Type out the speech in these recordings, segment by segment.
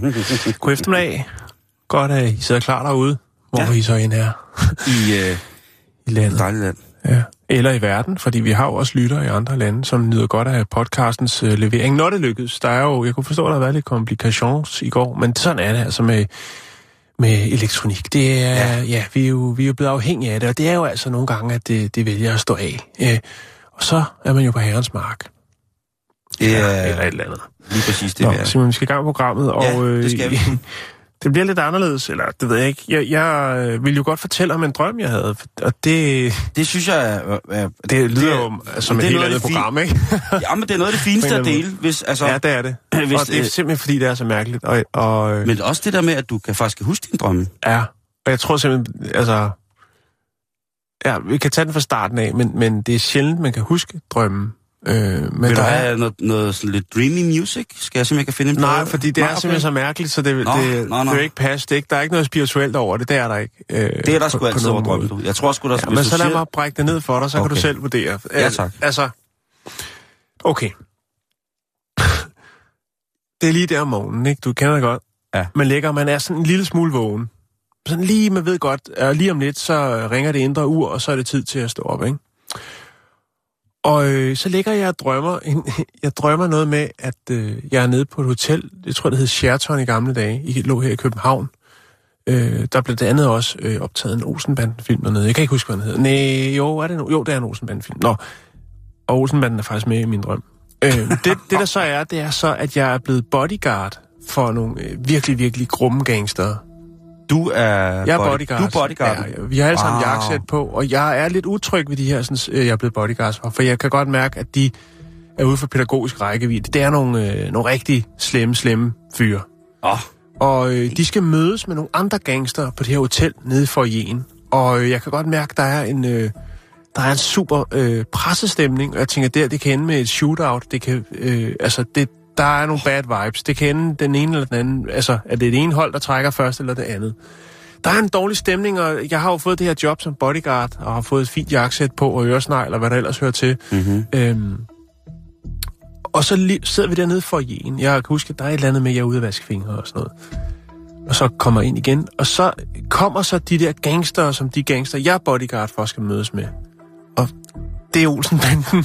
Hej. God eftermiddag. Godt, at I sidder klar derude, hvor ja. I så end er I øh, i landet. dejligt land. Ja. Eller i verden, fordi vi har jo også lyttere i andre lande, som nyder godt af podcastens øh, levering, når det lykkedes. Der er jo, jeg kunne forstå, at der har været lidt komplikations i går, men sådan er det altså med, med elektronik. Det er, ja, ja vi, er jo, vi er jo blevet afhængige af det, og det er jo altså nogle gange, at det, det vælger at stå af. Øh, og så er man jo på herrens mark. Det er Eller et eller andet. lige præcis det, Nå, er. Simon, vi skal i gang med programmet, og... Ja, det øh, skal vi. det bliver lidt anderledes, eller det ved jeg ikke. Jeg, jeg øh, vil jo godt fortælle om en drøm, jeg havde, og det, Det synes jeg er... er det lyder jo som et helt andet det program, ikke? ja, men det er noget af det fineste at dele, hvis... Altså, ja, det er det. Hvis og det er simpelthen, fordi det er så mærkeligt. Og, og, øh, Men også det der med, at du kan faktisk huske din drømme. ja, og jeg tror simpelthen, altså... Ja, vi kan tage den fra starten af, men, men det er sjældent, man kan huske drømmen. Øh, men Vil du der er, have noget, noget sådan lidt dreamy music? Skal jeg simpelthen kan finde en Nej, plade? fordi det er okay. simpelthen så mærkeligt, så det, Nå, det, nå, nå. det vil ikke passe. Det er ikke, der er ikke noget spirituelt over det, det er der ikke. Øh, Det er der sgu altid over nogen drømme, måde. du. Jeg tror sgu da, Ja, men du så lad siger... mig brække det ned for dig, så okay. kan du selv vurdere. Ja, tak. Altså, okay. det er lige der om morgenen, ikke? Du kender det godt. Ja. Man ligger, man er sådan en lille smule vågen. Sådan lige, man ved godt, at lige om lidt, så ringer det indre ur, og så er det tid til at stå op, ikke? Og øh, så ligger jeg og drømmer, en, jeg drømmer noget med, at øh, jeg er nede på et hotel, jeg tror det hed Sheraton i gamle dage, I lå her i København. Øh, der blev det andet også øh, optaget en Olsenbanden-film dernede. Jeg kan ikke huske, hvad den hedder. Nej, jo, er det en, jo, det er en Olsenbanden-film. Nå, og Olsenbanden er faktisk med i min drøm. Øh, det, det, der så er, det er så, at jeg er blevet bodyguard for nogle øh, virkelig, virkelig grumme gangster. Du er, Jeg er body- bodyguard. Du er bodyguard. Ja, vi har alle sammen Wow. jakkesæt på, og jeg er lidt utryg ved de her, sådan, øh, jeg er blevet bodyguards for, for jeg kan godt mærke, at de er ude for pædagogisk rækkevidde. Det er nogle, øh, nogle rigtig slemme, slemme fyre. Åh, Og øh, de skal mødes med nogle andre gangster på det her hotel nede for foyeren. Og øh, jeg kan godt mærke, der er en, øh, der er en super øh, pressestemning, og jeg tænker, der det kan ende med et shootout. Det kan, øh, altså, det, der er nogle bad vibes. Det kan ende den ene eller den anden. Altså, er det det ene hold, der trækker først, eller det andet? Der er en dårlig stemning, og jeg har jo fået det her job som bodyguard, og har fået et fint jakkesæt på, og øresnegl, og hvad der ellers hører til. mm-hmm. Øhm, og så sidder vi dernede for jen. Jeg kan huske, at der er et eller andet med, at jeg er ude at vaske fingre og sådan noget. Og så kommer jeg ind igen. Og så kommer så de der gangster, som de gangster, jeg er bodyguard for, skal mødes med. Og det er Olsenbanden.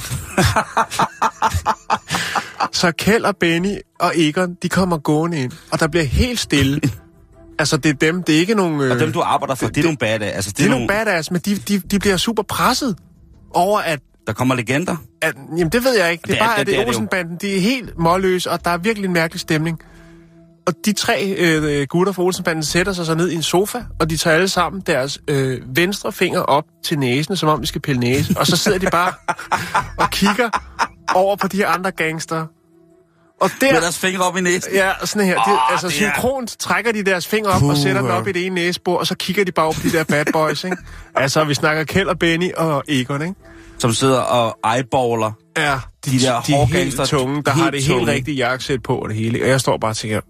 så Kjeld og Benny og Egon, de kommer gående ind. Og der bliver helt stille. altså, det er dem, det er ikke nogen... Øh, Og dem, du arbejder for, det, det er nogle badass. Altså, det, det er nogle badass, men de, de, de bliver super presset over, at Der kommer legender. at, jamen, det ved jeg ikke. Det er Det er- bare, det- at det det det. Olsenbanden. De er helt målløse, og der er virkelig en mærkelig stemning. Og de tre øh, gutter fra Olsenbanden sætter sig så ned i en sofa, og de tager alle sammen deres øh, venstre finger op til næsen, som om de skal pille næse. Og så sidder de bare og kigger over på de her andre gangster. Og der... Med deres fingre op i næsen. Ja, sådan her. Det, Åh, altså det er- synkront trækker de deres fingre op Puh, og sætter den ja. op i det ene næsebord, og så kigger de bare på de der bad boys, ikke? Altså, vi snakker Kjeld og Benny og Egon, ikke? Som sidder og eyeballer. Ja, de, De der de er helt tunge, der helt har det helt tunge. rigtige jakkesæt på og det hele. Og jeg står bare og tænker,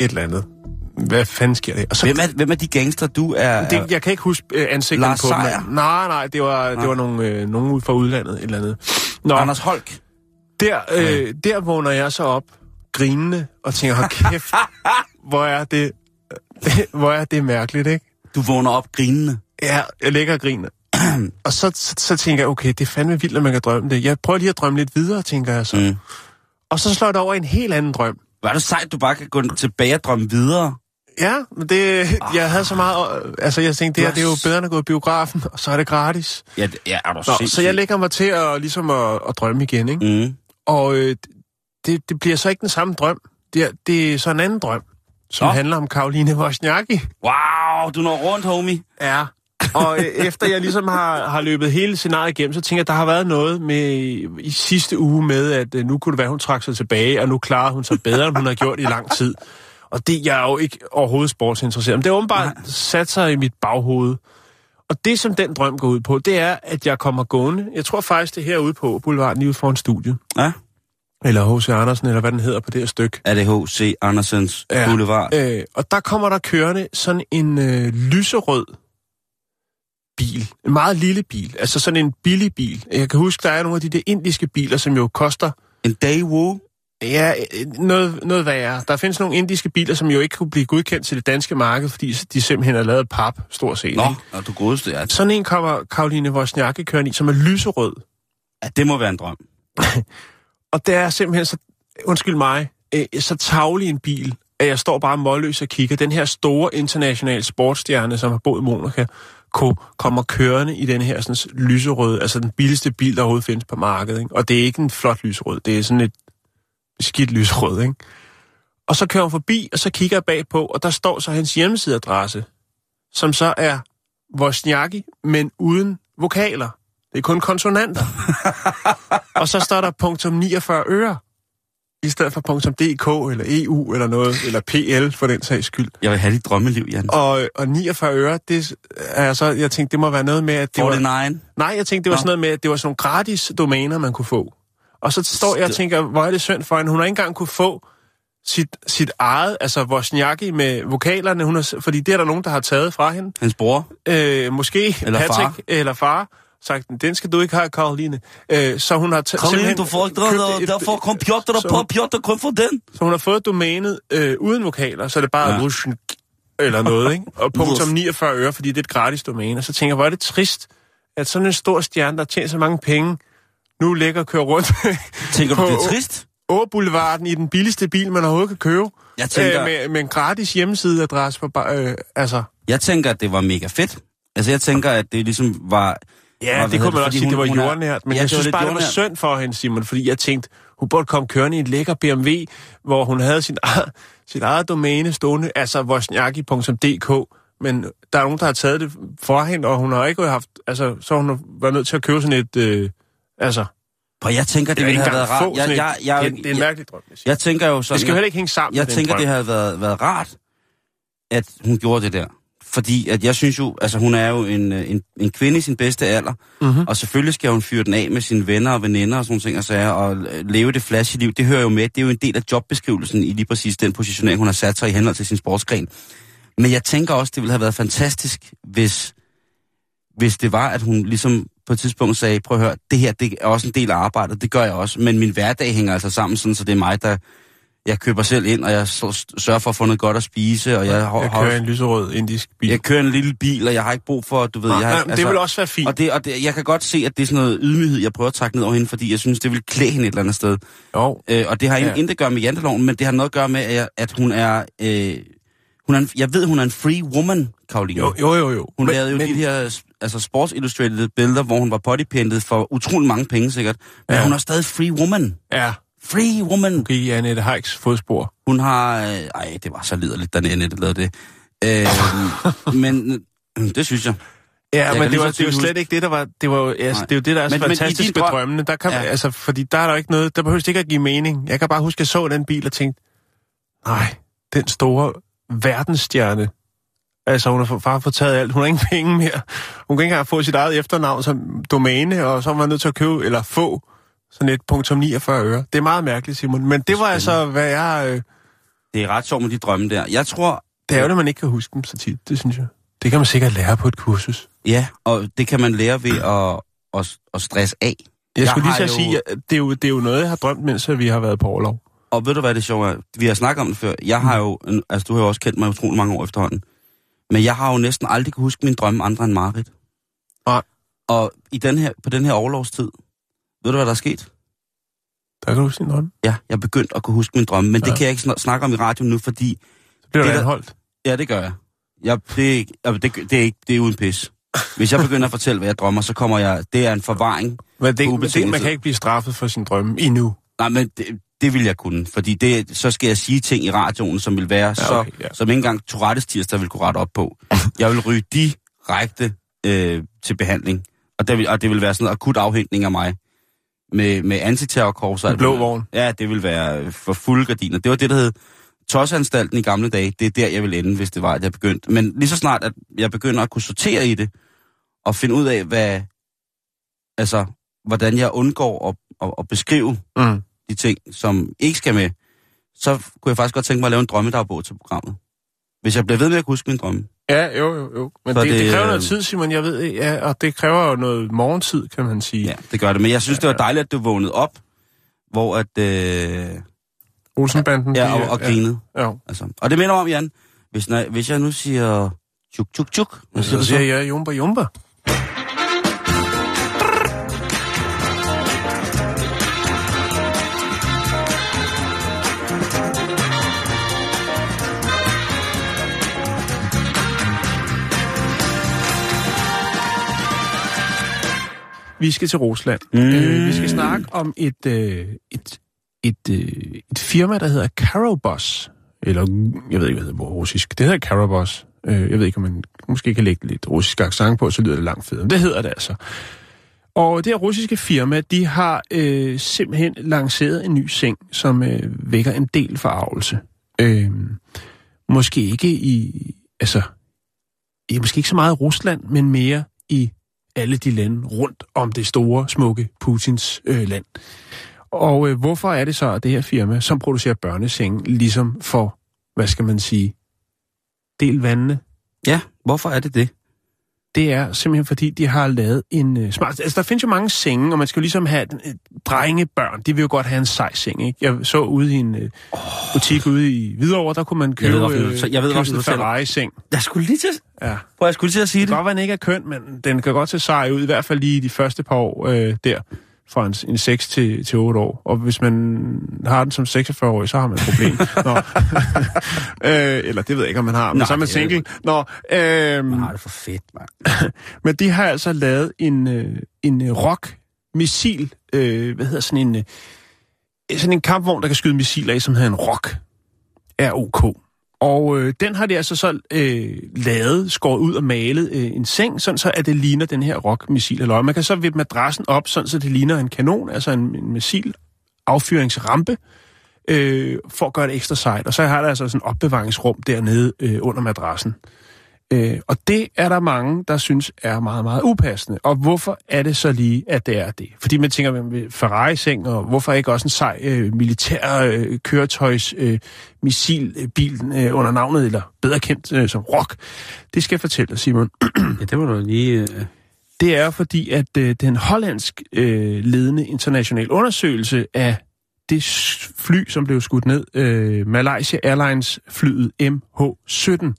et eller andet. Hvad fanden sker det? Og så, Hvem er, hvem er de gangster, du er... det, jeg kan ikke huske øh, ansigterne Lars på dem. Seier? Nej, nej, det var, det var nogle, øh, nogen ud fra udlandet, et eller andet. Nå, Anders Holk. der, øh, der vågner jeg så op, grinende, og tænker, hold kæft, hvor er det, hvor er det mærkeligt, ikke? Du vågner op grinende. Ja, jeg ligger og griner. og så, så, så tænker jeg, okay, det er fandme vildt, at man kan drømme det. Jeg prøver lige at drømme lidt videre, tænker jeg så. Mm. Og så slår det over en helt anden drøm. Var det sejt, du bare kan gå tilbage og drømme videre? Ja, men det, jeg havde så meget... Altså, jeg tænkte, det her det er jo bedre end at gå i biografen, og så er det gratis. Ja, det- ja er du Nå, så jeg lægger mig til at, ligesom at, at drømme igen, ikke? Mm. Og øh, det, det bliver så ikke den samme drøm. Det er, det er så en anden drøm. som Nå. handler om Karoline Wozniacki. Wow, du når rundt, homie. Ja. Og øh, efter jeg ligesom har, har løbet hele scenariet igennem, så tænker jeg, at der har været noget med i sidste uge med, at øh, nu kunne det være, at hun trak sig tilbage, og nu klarer hun sig bedre, end hun har gjort i lang tid. Og det jeg er jo ikke overhovedet sportsinteresseret. Men det har åbenbart sat sig i mit baghoved. Og det, som den drøm går ud på, det er, at jeg kommer gående. Jeg tror faktisk, det er herude på Boulevarden, lige ude foran studiet. Ja. Eller H.C. Andersen, eller hvad den hedder på det her stykke. Er det H.C. Andersens ja. Boulevard? Øh, og der kommer der kørende sådan en øh, lyserød bil. En meget lille bil. Altså sådan en billig bil. Jeg kan huske, der er nogle af de der indiske biler, som jo koster... En Daewoo? Ja, øh, noget, noget værre. Der findes nogle indiske biler, som jo ikke kunne blive godkendt til det danske marked, fordi de simpelthen er lavet af pap, stort set. Nå, ikke? og du godeste er. Sådan en kommer Karoline Wozniacki kørende i, som er lyserød. Ja, det må være en drøm. Og det er simpelthen så, undskyld mig, øh, så tavlig en bil, at jeg står bare målløs og kigger. Den her store internationale sportsstjerne, som har boet i Monaco, ko- kommer kørende i den her sådan, lyserøde, altså den billigste bil, der overhovedet findes på markedet. Ikke? Og det er ikke en flot lyserød, det er sådan et skidt lyserød. Ikke? Og så kører hun forbi, og så kigger jeg bagpå, og der står så hans hjemmesideadresse, som så er Wozniacki, men uden vokaler. Det er kun konsonanter. og så står der punktum 49 øre, i stedet for .dk, eller EU, eller noget, eller PL for den sags skyld. Jeg vil have dit drømmeliv, Jan. Og, og 49 øre, det er så, jeg tænkte, det må være noget med, at det var... 49. Nej, jeg tænkte, det var Nå. sådan noget med, at det var sådan nogle gratis domæner, man kunne få. Og så står jeg og tænker, hvor er det synd for hende. Hun har ikke engang kunne få sit, sit eget, altså Wozniacki med vokalerne, hun har, fordi det er der nogen, der har taget fra hende. Hans bror. Øh, måske Eller Patrick far. eller far sagt, den skal du ikke have, Karoline. Øh, så hun har t- Karoline, du får ikke der, der får computer hun- Piotr kun for den. Så hun har fået domænet øh, uden vokaler, så er det bare Ja. ja. eller noget, ikke? Og punktum Wuff. 49 øre, fordi det er et gratis domæne. Og så tænker jeg, hvor er det trist, at sådan en stor stjerne, der tjener så mange penge, nu ligger og kører rundt Tænker du, det er trist? Åboulevarden i den billigste bil, man overhovedet kan købe. Jeg tænker, Øh, med, med en gratis hjemmesideadresse på øh, altså... jeg tænker, at det var mega fedt. Altså, jeg tænker, at det ligesom var... Ja, hvad det kunne man fordi også sige, det var hun- hun er- jordnært. Men Ja, jeg det var synes bare, det var synd for hende, Simon, fordi jeg tænkte, hun burde komme kørende i en lækker BMW, hvor hun havde sin eget, sit eget domæne stående, altså wozniacki.dk, men der er nogen, der har taget det for hende, og hun har ikke haft, altså, så hun været nødt til at købe sådan et, øh, altså, Og jeg tænker, det, det ville have været rart. Jeg, jeg, et, jeg, det, er- det er en jeg, mærkelig drøm. Jeg, jeg tænker jo sådan... det skal jo heller ikke hænge sammen Jeg tænker, drøm. det havde været, været rart, at hun gjorde det der. Fordi at jeg synes jo, altså hun er jo en, øh, en, en kvinde i sin bedste alder, Mhm. og selvfølgelig skal hun fyre den af med sine venner og veninder og sådan ting og sager, og øh, leve det flashy liv. Det hører jo med. Det er jo en del af jobbeskrivelsen i lige præcis den positionering, hun har sat sig i henhold til sin sportsgren. Men jeg tænker også, det ville have været fantastisk, hvis, hvis det var, at hun ligesom på et tidspunkt sagde, prøv at høre, det her det er også en del af arbejdet, det gør jeg også, men min hverdag hænger altså sammen, sådan, så det er mig, der jeg køber selv ind, og jeg sørger for at få noget godt at spise, og jeg, har, jeg har kører en lyserød indisk bil. jeg kører en lille bil, og jeg har ikke brug for, du ved, Nej, jeg har, nej, det vil også være fint. og, det, og det, jeg kan godt se, at det er sådan noget ydmyghed, jeg prøver at trække ned over hende, fordi jeg synes, det vil klæde hende et eller andet sted. Jo, Øh, og det har Ja. intet at gøre med janteloven, men det har noget at gøre med, at, at hun er... Øh, hun er en, jeg ved, hun er en free woman, Karoline. jo, jo, jo. jo. Hun men, lavede jo men, de her altså sports illustrated billeder, hvor hun var bodypainted for utrolig mange penge sikkert. Men Ja. hun er stadig free woman. Ja, Free woman. okay, i Annette Heiks fodspor. Hun har... Øh, ej, det var så liderligt, da Annette lavede det. Øh, men øh, det synes jeg. Ja, kan men det var, det var slet ikke det, der var... Det, var, jo- altså, Nej. det er jo det, der er så Men- men fantastisk ved drøm- drømmene. Der kan, Ja. altså, fordi der er der ikke noget... Der behøver ikke at give mening. Jeg kan bare huske, at jeg så den bil og tænkte, nej, den store verdensstjerne. Altså, hun har bare fået taget alt. Hun har ingen penge mere. Hun kan ikke engang få sit eget efternavn som domæne, og så var man nødt til at købe, eller få, sådan et punktum 49 øre. Det er meget mærkeligt, Simon. Men det var altså, hvad jeg... Øh, Det er ret sjovt med de drømme der. Jeg tror, det er jo, at man ikke kan huske dem så tit, det synes jeg. Det kan man sikkert lære på et kursus. ja, og det kan man lære ved at, at, at stresse af. Jeg, Jeg skulle lige så jo- sige, at det er, jo, det er jo noget, jeg har drømt, mens vi har været på overlov. Og ved du, hvad det sjove er? Vi har snakket om det før. Jeg har jo, altså du har jo også kendt mig utrolig mange år efterhånden. Men jeg har jo næsten aldrig kunne huske min drømme andre end Marit. Nej. Og i den her, på den her overlovstid, ved du, hvad der er sket? Der kan du huske din drøm. Ja, jeg er begyndt at kunne huske min drømme, men ja. Det kan jeg ikke snak- snakke om i radioen nu, fordi... Så bliver Det der- anholdt. Ja, det gør jeg. jeg det, er altså, det, det, er ikke, det er uden pis. Hvis jeg begynder at fortælle, hvad jeg drømmer, så kommer jeg... Det er en forvaring. Men det, men det, man kan ikke blive straffet for sin drømme endnu. Nej, men det, det vil jeg kunne. Fordi det, så skal jeg sige ting i radioen, som vil være ja, okay, så, ja. som ikke engang Tourettes tirsdag vil kunne rette op på. Jeg vil ryge direkte øh, til behandling. Og det, vil, og det vil være sådan en akut afhængning af mig. Med, med antiterrorkorpser. En blå vogn. Ja, det vil være for fulde gardiner. Det var det, der hed Tosanstalten i gamle dage. Det er der, jeg vil ende, hvis det var, at jeg begyndte. Men lige så snart, at jeg begynder at kunne sortere i det, og finde ud af, hvad, altså, hvordan jeg undgår at, at, at beskrive mm. De ting, som ikke skal med, så kunne jeg faktisk godt tænke mig at lave en drømmedagbog til programmet. Hvis jeg bliver ved med at huske min drømme. Ja, jo, jo, jo. Men det, det, det kræver noget øh, tid, Simon, jeg ved, ja, og det kræver jo noget morgentid, kan man sige. Ja, det gør det, men jeg synes, ja, det var dejligt, at du vågnede op, hvor at... Øh, Olsenbanden? Ja, og, og grinede. Ja. Altså. Og det minder om, Jan, hvis, når, hvis jeg nu siger tjuk, tjuk, tjuk, hvad siger så? siger jeg jumba, jumba. Vi skal til Rusland. Mm. Øh, vi skal snakke om et, øh, et, et, øh, et firma, der hedder Karobos. Eller, jeg ved ikke, hvad det hedder på russisk. Det hedder Karobos. Øh, jeg ved ikke, om man måske kan lægge lidt russisk accent på, så lyder det langt federe. Det hedder det altså. Og det her russiske firma, de har øh, simpelthen lanceret en ny seng, som øh, vækker en del forarvelse. Øh, måske ikke i, altså, i, måske ikke så meget i Rusland, men mere i alle de lande rundt om det store, smukke Putins øh, land. Og øh, hvorfor er det så, at det her firma, som producerer børnesenge, ligesom for, hvad skal man sige, del vandene? Ja, hvorfor er det det? Det er simpelthen fordi, de har lavet en uh, smart... Altså, der findes jo mange senge, og man skal jo ligesom have uh, drengebørn. De vil jo godt have en sej seng, ikke? Jeg så ude i en oh. butik ude i Hvidovre, der kunne man købe, jeg ved, så jeg ved, købe en Ferrari-seng. Jeg skulle lige til... Ja. Prøv, jeg skulle lige til at sige det. Det kan godt være, den ikke er køn, men den kan godt se sej ud, i hvert fald lige de første par år uh, der fra en, en 6 til, til 8 år. Og hvis man har den som 46-årig, så har man et problem. Nå. øh, eller det ved jeg ikke, om man har, men Nå, så er man single. Nå, øh, man har det for fedt, mand. men de har altså lavet en, øh, en rock-missil, øh, hvad hedder sådan en, øh, sådan en kampvogn, der kan skyde missiler af, som hedder en rock. R-O-K. Og øh, den har de altså så øh, lavet, skåret ud og malet øh, en seng, sådan så at det ligner den her rockmissil. Eller man kan så vippe madrassen op, sådan så det ligner en kanon, altså en, en missil affyringsrampe, øh, for at gøre det ekstra sejt. Og så har der altså sådan en opbevaringsrum dernede øh, under madrassen. Øh, og det er der mange, der synes er meget, meget upassende. Og hvorfor er det så lige, at det er det? Fordi man tænker, med Ferrari-seng, og hvorfor ikke også en sej øh, militær øh, køretøjs øh, missilbil øh, under navnet, eller bedre kendt øh, som Rock? Det skal jeg fortælle Simon. ja, det var du lige... Øh... Det er fordi, at øh, den hollandsk øh, ledende international undersøgelse af det fly, som blev skudt ned, øh, Malaysia Airlines flyet MH17,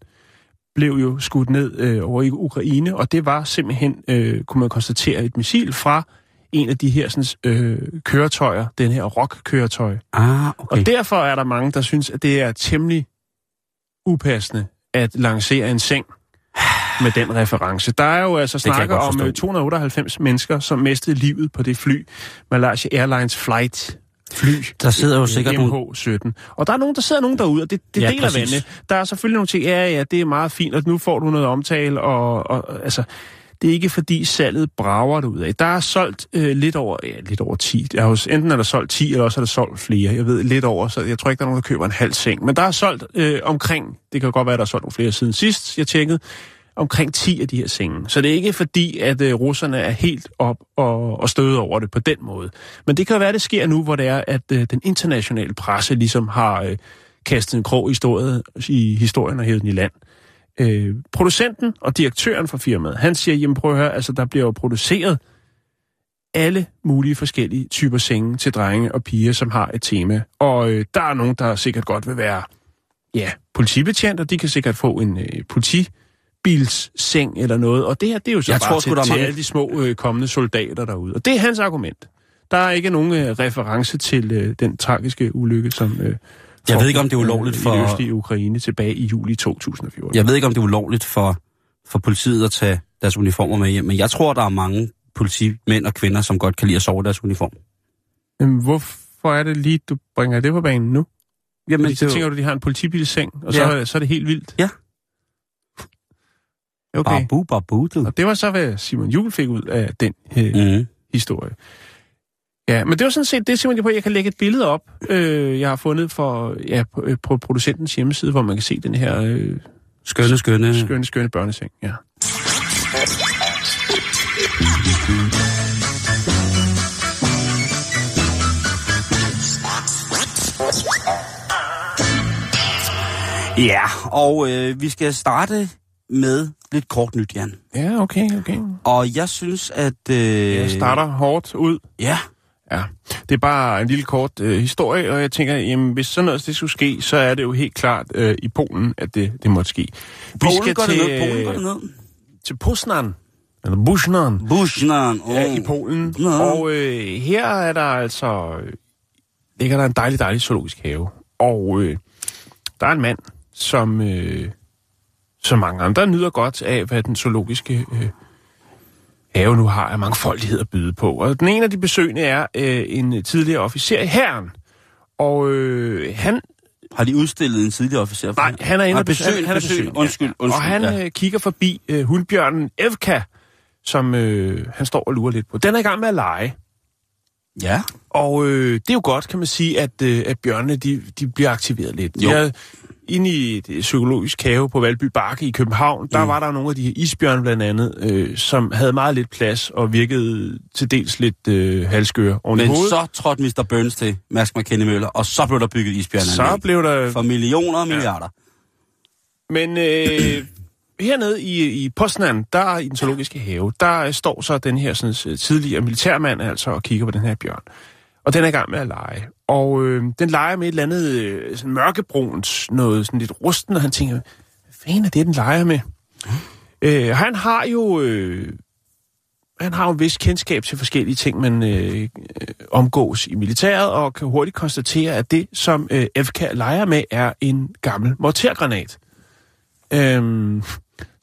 blev jo skudt ned øh, over i Ukraine, og det var simpelthen, øh, kunne man konstatere, et missil fra en af de her sådan, øh, køretøjer, den her rock-køretøj. Ah, okay. Og derfor er der mange, der synes, at det er temmelig upassende at lancere en seng med den reference. Der er jo altså snakker om 298 øh, mennesker, som mistede livet på det fly, Malaysia Airlines Flight fly. Der sidder jo sikkert MH17. Og der er nogen, der sidder nogen derude, og det, det ja, deler vandene. Der er selvfølgelig nogle ting, ja, ja, det er meget fint, og nu får du noget omtale, og, og altså, det er ikke fordi salget brager det ud af. Der er solgt øh, lidt over, ja, lidt over 10. Der er hos, enten er der solgt 10, eller også er der solgt flere. Jeg ved lidt over, så jeg tror ikke, der er nogen, der køber en halv seng. Men der er solgt øh, omkring, det kan godt være, der er solgt nogle flere siden sidst, jeg tjekkede, omkring 10 af de her senge. Så det er ikke fordi, at øh, russerne er helt op og, og støde over det på den måde. Men det kan være, at det sker nu, hvor det er, at øh, den internationale presse ligesom har øh, kastet en krog i, historien, i historien og hævet den i land. Øh, producenten og direktøren for firmaet, han siger, jamen prøv at høre, altså der bliver jo produceret alle mulige forskellige typer senge til drenge og piger, som har et tema. Og øh, der er nogen, der sikkert godt vil være ja, politibetjent, og de kan sikkert få en øh, politi lastbilsseng eller noget. Og det her, det er jo så jeg bare tror, til, der til mange... alle de små øh, kommende soldater derude. Og det er hans argument. Der er ikke nogen øh, reference til øh, den tragiske ulykke, som... Øh, jeg ved ikke, om det er ulovligt for... I østlige Ukraine tilbage i juli 2014. Jeg ved ikke, om det er ulovligt for, for politiet at tage deres uniformer med hjem, men jeg tror, der er mange politimænd og kvinder, som godt kan lide at sove deres uniform. Jamen, hvorfor Hvor er det lige, du bringer det på banen nu? Jamen, Fordi så det er tænker du, de har en politibilseng, og så, Ja. ja. så er det helt vildt. Ja. Okay. Babu, babu, du. Og det var så, hvad Simon Jul fik ud af den øh, Mm. historie. Ja, men det var sådan set det, Simon, på, jeg kan lægge et billede op, øh, jeg har fundet for, ja, på, øh, på producentens hjemmeside, hvor man kan se den her øh, Skønne, skønne. skønne, skønne børneseng. Ja. Ja, og øh, vi skal starte med lidt kort nyt, Jan. ja, okay, okay. Og jeg synes, at... Øh, Jeg starter hårdt ud. Ja, Ja, det er bare en lille kort øh, historie, og jeg tænker, jamen, hvis sådan noget det skulle ske, så er det jo helt klart øh, i Polen, at det, det måtte ske. Polen går det ned, Polen går det ned. til Poznan, eller Busnan, Bushnan. Oh. ja, i Polen. Nå. Og øh, her er der altså, øh, ligger der en dejlig, dejlig zoologisk have. Og øh, der er en mand, som, øh, som mange andre nyder godt af, hvad den zoologiske øh, have nu har af mangfoldighed at byde på. Og den ene af de besøgende er øh, en tidligere officer i hæren. Og øh, han, Har de udstillet en tidligere officer? for nej, han er inde og besøg, besøg, han er besøg. besøgende, Undskyld, undskyld. Og han ja. øh, kigger forbi øh, hundbjørnen Evka, som øh, han står og lurer lidt på. Den er i gang med at lege. ja. Og øh, det er jo godt, kan man sige, at, øh, at bjørnene de, de bliver aktiveret lidt. Jo. Jeg, inde i det psykologisk have på Valby Bakke i København, der Mm. var der nogle af de her isbjørne blandt andet, øh, som havde meget lidt plads og virkede til dels lidt øh, halskøre oven Men hovedet. så trådte Mr. Burns til, Mask McKinney Møller, og så blev der bygget isbjørne. så blev der... For millioner og milliarder. Men øh, hernede i, i Poznan, der i den zoologiske have, der står så den her sådan, øh, tidligere militærmand altså og kigger på den her bjørn. Og den er i gang med at lege. Og øh, den leger med et eller andet øh, sådan mørkebrunt, noget sådan lidt rusten, og han tænker, hvad fanden er det, den leger med? Øh, han har jo... Øh, han har jo en vis kendskab til forskellige ting, man øh, øh, omgås i militæret, og kan hurtigt konstatere, at det, som øh, FK leger med, er en gammel mortergranat. Øhm,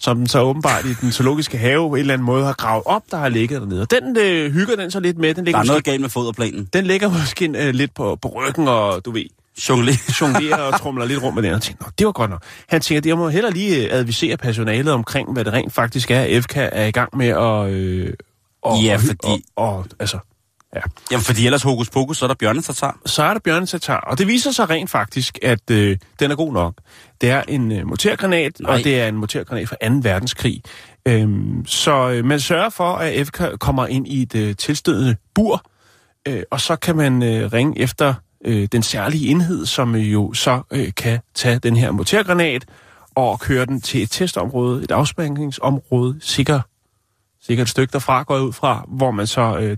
som den så åbenbart i den zoologiske have på en eller anden måde har gravet op, der har ligget dernede. Og den øh, hygger den så lidt med. Den Der ligger, er måske, noget galt med foderplanen. den ligger måske øh, lidt på, på ryggen, og du ved, Jonglé. jonglerer og trumler lidt rundt med den, og tænker, "Nå, det var godt nok. Han tænker, det jeg må heller lige øh, advisere personalet omkring, hvad det rent faktisk er, FK er i gang med at... Øh, og, Ja, og, fordi- Og, og, altså, ja. Jamen, fordi ellers hokus pokus, så er der bjørne, der tager. så er der bjørnetatar, og det viser sig rent faktisk, at øh, den er god nok. Det er en øh, mortergranat, Nej. og det er en mortergranat fra 2. verdenskrig. Øhm, så øh, man sørger for, at FK kommer ind i et øh, tilstødende bur, øh, og så kan man øh, ringe efter øh, den særlige enhed, som øh, jo så øh, kan tage den her mortergranat og køre den til et testområde, et afspændingsområde, sikkert, sikkert et stykke derfra går ud fra, hvor man så øh,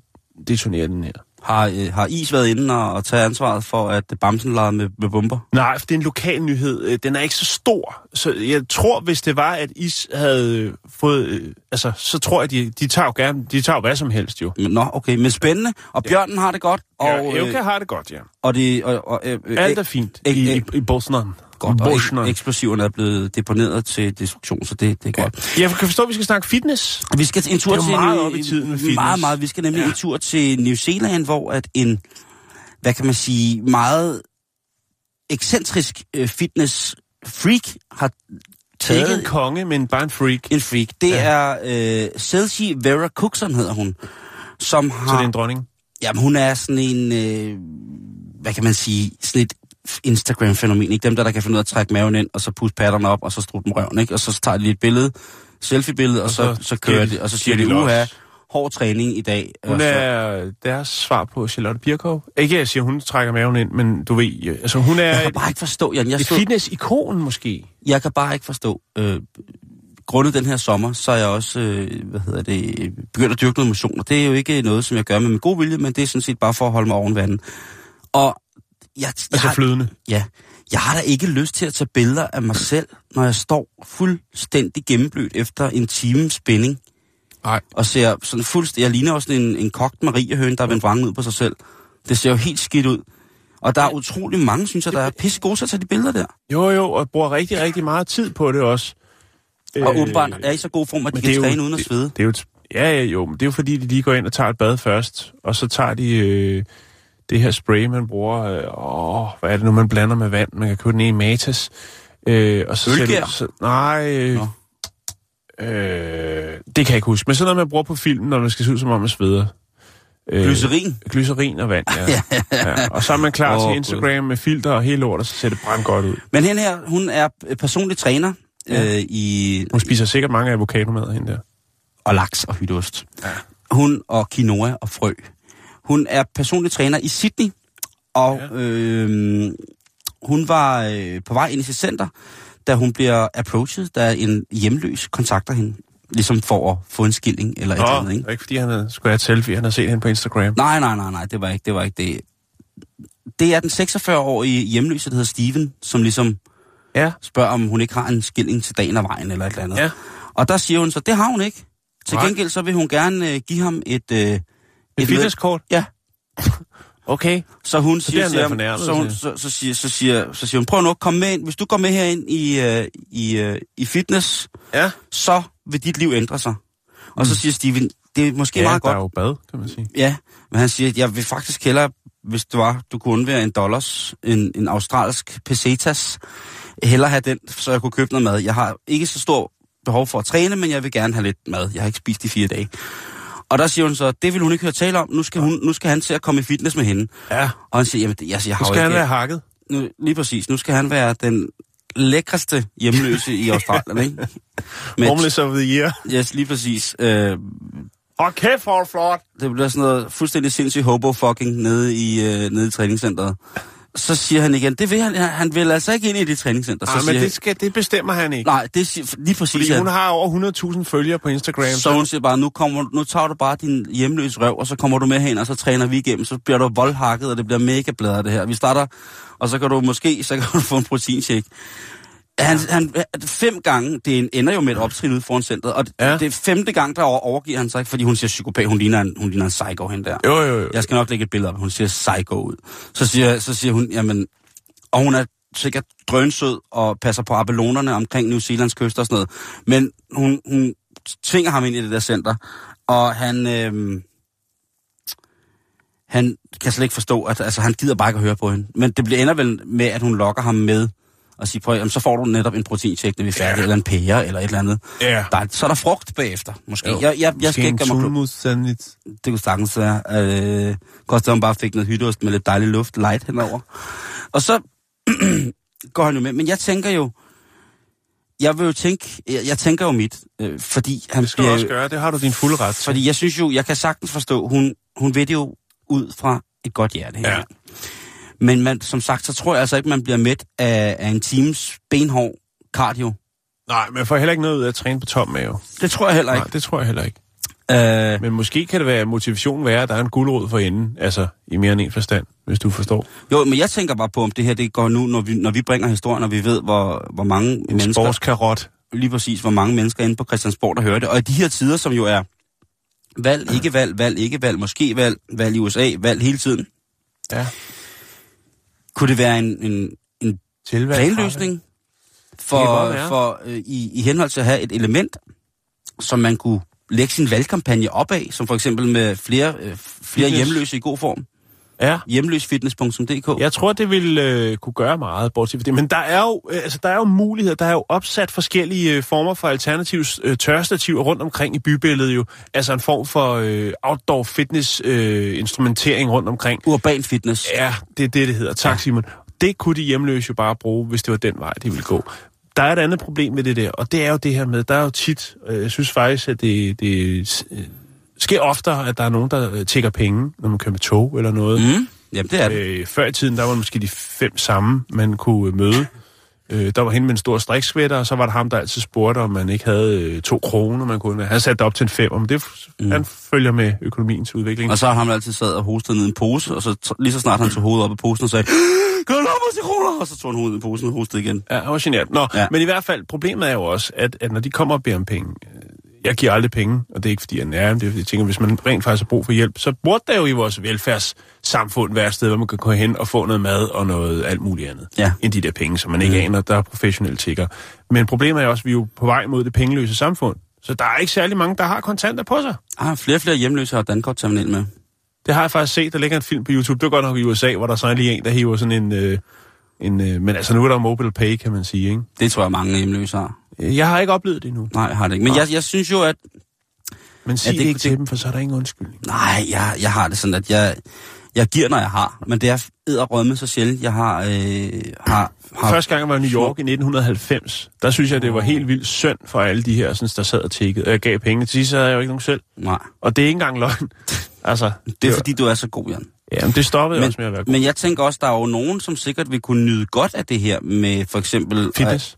detonerer den her. Har, øh, har is været inde og, og tage ansvaret for, at Bamsen legede med, med bomber? Nej, for det er en lokal nyhed. Øh, Den er ikke så stor. Så jeg tror, hvis det var, at Is havde øh, fået... øh, Altså, så tror jeg, de, de tager jo gerne... De tager jo hvad som helst, jo. Men, Nå, okay, men spændende. Og bjørnen har det godt. Og, Og Evka har det godt, ja. og, det, og, og, øh, øh, Alt er fint i, i, i Bosnan. Godt, og Bosnan. ek- eksplosiverne er blevet deponeret til destruktion, så det, det er godt. Jeg kan forstå, at vi skal snakke fitness. Vi skal en tur til meget en- op i tiden med fitness. Meget, meget. Vi skal nemlig ja. en tur til New Zealand, hvor at en, hvad kan man sige, meget ekscentrisk øh, fitness freak har Ikke en taget konge, men bare en freak. en freak. Det ja. er øh, Celsi Vera Cookson hedder hun, som har... Så det er en dronning. Jamen, hun er sådan en, øh, hvad kan man sige, sådan et Instagram-fænomen, ikke? Dem der, der kan finde ud af at trække maven ind, og så puste patterne op, og så strutte dem røven, ikke? Og så tager de lige et billede, selfie-billede, og, og så, så, så kører de, og så siger de, de uha, hård træning i dag. Hun er deres svar på Charlotte Birkow. Ikke, jeg siger, hun trækker maven ind, men du ved... øh, Altså, hun er jeg kan bare ikke forstå, Jan, jeg, et så, fitness-ikon, måske. jeg kan bare ikke forstå, øh, grundet den her sommer, så er jeg også, øh, hvad hedder det, begyndt at dyrke noget motion, og det er jo ikke noget, som jeg gør med min gode vilje, men det er sådan set bare for at holde mig oven vandet. Og jeg, jeg, Altså har- flydende. Ja, jeg har da ikke lyst til at tage billeder af mig selv, når jeg står fuldstændig gennemblødt efter en time spænding. Nej. Og ser sådan fuldstændig... Jeg ligner også en, en kogt mariehøn, der er vendt vrangen ud på sig selv. Det ser jo helt skidt ud. Og der er utrolig mange, synes jeg, der er pisse gode til at tage de billeder der. Jo, jo, og bruger rigtig, rigtig meget tid på det også. Og åbenbart er i så god form, at de kan er jo- træne uden at svede. Det, det er jo, ja, ja, jo, men det er jo fordi, de lige går ind og tager et bad først, og så tager de, øh, det her spray, man bruger. Øh, åh, hvad er det nu, man blander med vand? Man kan købe den i Matas. Øh, og så Ølgær? Så, nej, øh, Nå. øh, det kan jeg ikke huske. Men sådan noget, man bruger på filmen, når man skal se ud som om man sveder. Øh, Glycerin. Glycerin og vand, ja. ja. Og så er man klar Åh, til. Instagram med filter og hele lortet, så ser det brændt godt ud. Men hende her, hun er personlig træner Ja. øh, i Hun spiser sikkert mange avocadomad, hende der. og laks og hytteost. Ja. Hun og quinoa og frø. Hun er personlig træner i Sydney, og ja. øh, hun var øh, på vej ind i sit center, da hun bliver approached, da en hjemløs kontakter hende, ligesom for at få en skilling eller et eller Nå, andet. det Ikke? ikke fordi, han havde, skulle have et selfie. Han har set hende på Instagram. Nej, nej, nej, nej, det var ikke det. Var ikke det. det er den 46-årige hjemløse, der hedder Steven, som ligesom Ja. spørger, om hun ikke har en skilling til dagen af vejen eller et eller andet. Ja. Og der siger hun så, det har hun ikke. Til Nej. gengæld så vil hun gerne øh, give ham et... Øh, et fitnesskort? Ja. Okay. Så hun Så siger, fornærmet så, hun, så, så, siger, så, siger, så siger hun, prøv nu at komme med ind. Hvis du går med herind i, øh, i, øh, i fitness, Ja. så vil dit liv ændre sig. Og så siger Steven, det er måske Ja, meget der godt. er jo bad, kan man sige. Ja, men han siger, jeg vil faktisk hellere, hvis det var, du kunne undvære en dollars, en, en australsk pesetas, hellere have den, så jeg kunne købe noget mad. Jeg har ikke så stor behov for at træne, men jeg vil gerne have lidt mad. Jeg har ikke spist i fire dage. Og der siger hun så, det vil hun ikke høre tale om. Nu skal, hun, nu skal han til at komme i fitness med hende. Ja. Og han siger, jamen, det, altså, jeg har Nu skal han være hakket. nu, lige præcis. Nu skal han være den lækreste hjemløse i Australien, ikke? Med, Homeless of the year. yes, lige præcis. Øh, Åh, kæft, er flot. det bliver sådan noget fuldstændig sindssygt hobo-fucking nede i, øh, nede i træningscenteret. Så siger han igen, det vil han, han vil altså ikke ind i det træningscenter. Så Nej, siger men det, skal, det bestemmer han ikke. Nej, det siger, lige præcis. Fordi han- hun har over 100.000 følgere på Instagram. så hun siger bare, nu, kommer, nu tager du bare din hjemløse røv, og så kommer du med hen, og så træner vi igennem. Så bliver du voldhakket, og det bliver mega bladret det her. Vi starter, og så kan du måske så kan du få en proteinshake. Han, han, fem gange, det ender jo med et optrin ude foran centret, og Ja. det er femte gang, der over, overgiver han sig ikke, fordi hun siger psykopat, hun ligner en, hun ligner en psycho hende der. Jo, jo, jo. Jeg skal nok lægge et billede op, hun ser psycho ud. Så siger, så siger hun, jamen, og hun er sikkert drønsød og passer på abelonerne omkring New Zealands kyst og sådan noget. Men hun, hun tvinger ham ind i det der center, og han, øhm, han kan slet ikke forstå, at altså, han gider bare ikke at høre på hende. Men det bliver ender vel med, at hun lokker ham med og siger, prøv, jamen, så får du netop en proteincheck, når vi er færdige, ja. eller en pære, eller et eller andet. Ja. Der er, så er der frugt bagefter, måske. Jo. Jeg, jeg, jeg skal Måske ikke en gøre mig sandwich. Det kunne sagtens være. Øh, at hun bare fik noget hytteost med lidt dejlig luft, light henover. Og så går han jo med. Men jeg tænker jo, jeg vil jo tænke, jeg, jeg tænker jo mit, øh, fordi han Det skal du bliver også gøre. Det har du din fulde ret til. Fordi jeg synes jo, jeg kan sagtens forstå, hun, hun ved det jo ud fra et godt hjerte her. Men man, som sagt, så tror jeg altså ikke, man bliver mæt af, af en times benhård cardio. Nej, man får heller ikke noget ud af at træne på tom mave. Det tror jeg heller Nej, ikke. det tror jeg heller ikke. Øh, Men måske kan det være motivationen være, at der er en guldråd for enden. Altså, i mere end en forstand, hvis du forstår. jo, men jeg tænker bare på, om det her det går nu, når vi, når vi bringer historien, og vi ved, hvor, hvor mange En mennesker... sportskarot. lige præcis, hvor mange mennesker inde på Christiansborg, der hører det. Og i de her tider, som jo er valg, ikke valg, valg, ikke valg, måske valg, valg i USA, valg hele tiden, Ja. Kunne det være en, en, en planløsning for, for øh, i, i henhold til at have et element, som man kunne lægge sin valgkampagne op af, som for eksempel med flere, øh, flere hjemløse i god form. Ja. Hjemløsfitness.dk. Jeg tror, det vil øh, kunne gøre meget, bortset fra det. Men der er, jo, øh, altså, der er jo muligheder. Der er jo opsat forskellige øh, former for alternative øh, tørstativer rundt omkring i bybilledet jo. Altså en form for øh, outdoor fitness øh, instrumentering rundt omkring. Urban fitness. Ja, det er det, det hedder. Tak, Ja. Simon. Det kunne de hjemløse jo bare bruge, hvis det var den vej, de ville gå. Der er et andet problem med det der, og det er jo det her med, der er jo tit, øh, jeg synes faktisk, at det, det øh, sker oftere, at der er nogen, der øh, tækker penge, når man kører med tog eller noget. Mm. Jamen, det er det. Øh, før i tiden, der var det måske de fem samme, man kunne øh, møde. Øh, der var hende med en stor strikskvætter, og så var der ham, der altid spurgte, om man ikke havde øh, to kroner, man kunne. Han satte det op til en fem, men det, mm. han følger med økonomiens udvikling. Og så har han altid sad og hostet ned i en pose, og så lige så snart han tog hovedet op af posen og sagde, kan du til kroner? Og så tog han hovedet i posen og hostede igen. Ja, han var genert. Nå, ja. Men i hvert fald, problemet er jo også, at, at når de kommer og beder om penge, jeg giver aldrig penge, og det er ikke fordi, jeg er nær, men det er fordi, jeg tænker, hvis man rent faktisk har brug for hjælp, så burde der jo i vores velfærdssamfund være et sted, hvor man kan gå hen og få noget mad og noget alt muligt andet, Ja. end de der penge, som man ikke Mm. aner, der er professionelle tigger. Men problemet er også, at vi er jo på vej mod det pengeløse samfund, så der er ikke særlig mange, der har kontanter på sig. Ah, flere og flere hjemløse har Dankort-terminal med. Det har jeg faktisk set. Der ligger en film på YouTube. Det var godt nok i USA, hvor der så er lige en, der hiver sådan en... Øh, en øh, men altså, nu er der mobile pay, kan man sige, ikke? Det tror jeg, mange hjemløse har. Jeg har ikke oplevet det endnu. Nej, jeg har det ikke. Men jeg, jeg synes jo, at... Men sig ja, det- det, ikke til det- dem, for så er der ingen undskyldning. Nej, jeg, jeg har det sådan, at jeg, jeg giver, når jeg har. Men det er edderrødme så sjældent, jeg har... Øh, har, har Første gang jeg var i New York i 1990, der synes jeg, det var helt vildt synd for alle de her, sådan, der sad og tækkede. Jeg gav penge. Til sidst havde jeg jo ikke nogen selv. Nej, Og det er ikke engang løgn. altså, det er fordi, du er så god, Jan. Ja, men det stoppede men, Men, også med at være god. men jeg tænker også, der er jo nogen, som sikkert vil kunne nyde godt af det her med for eksempel... Fitness.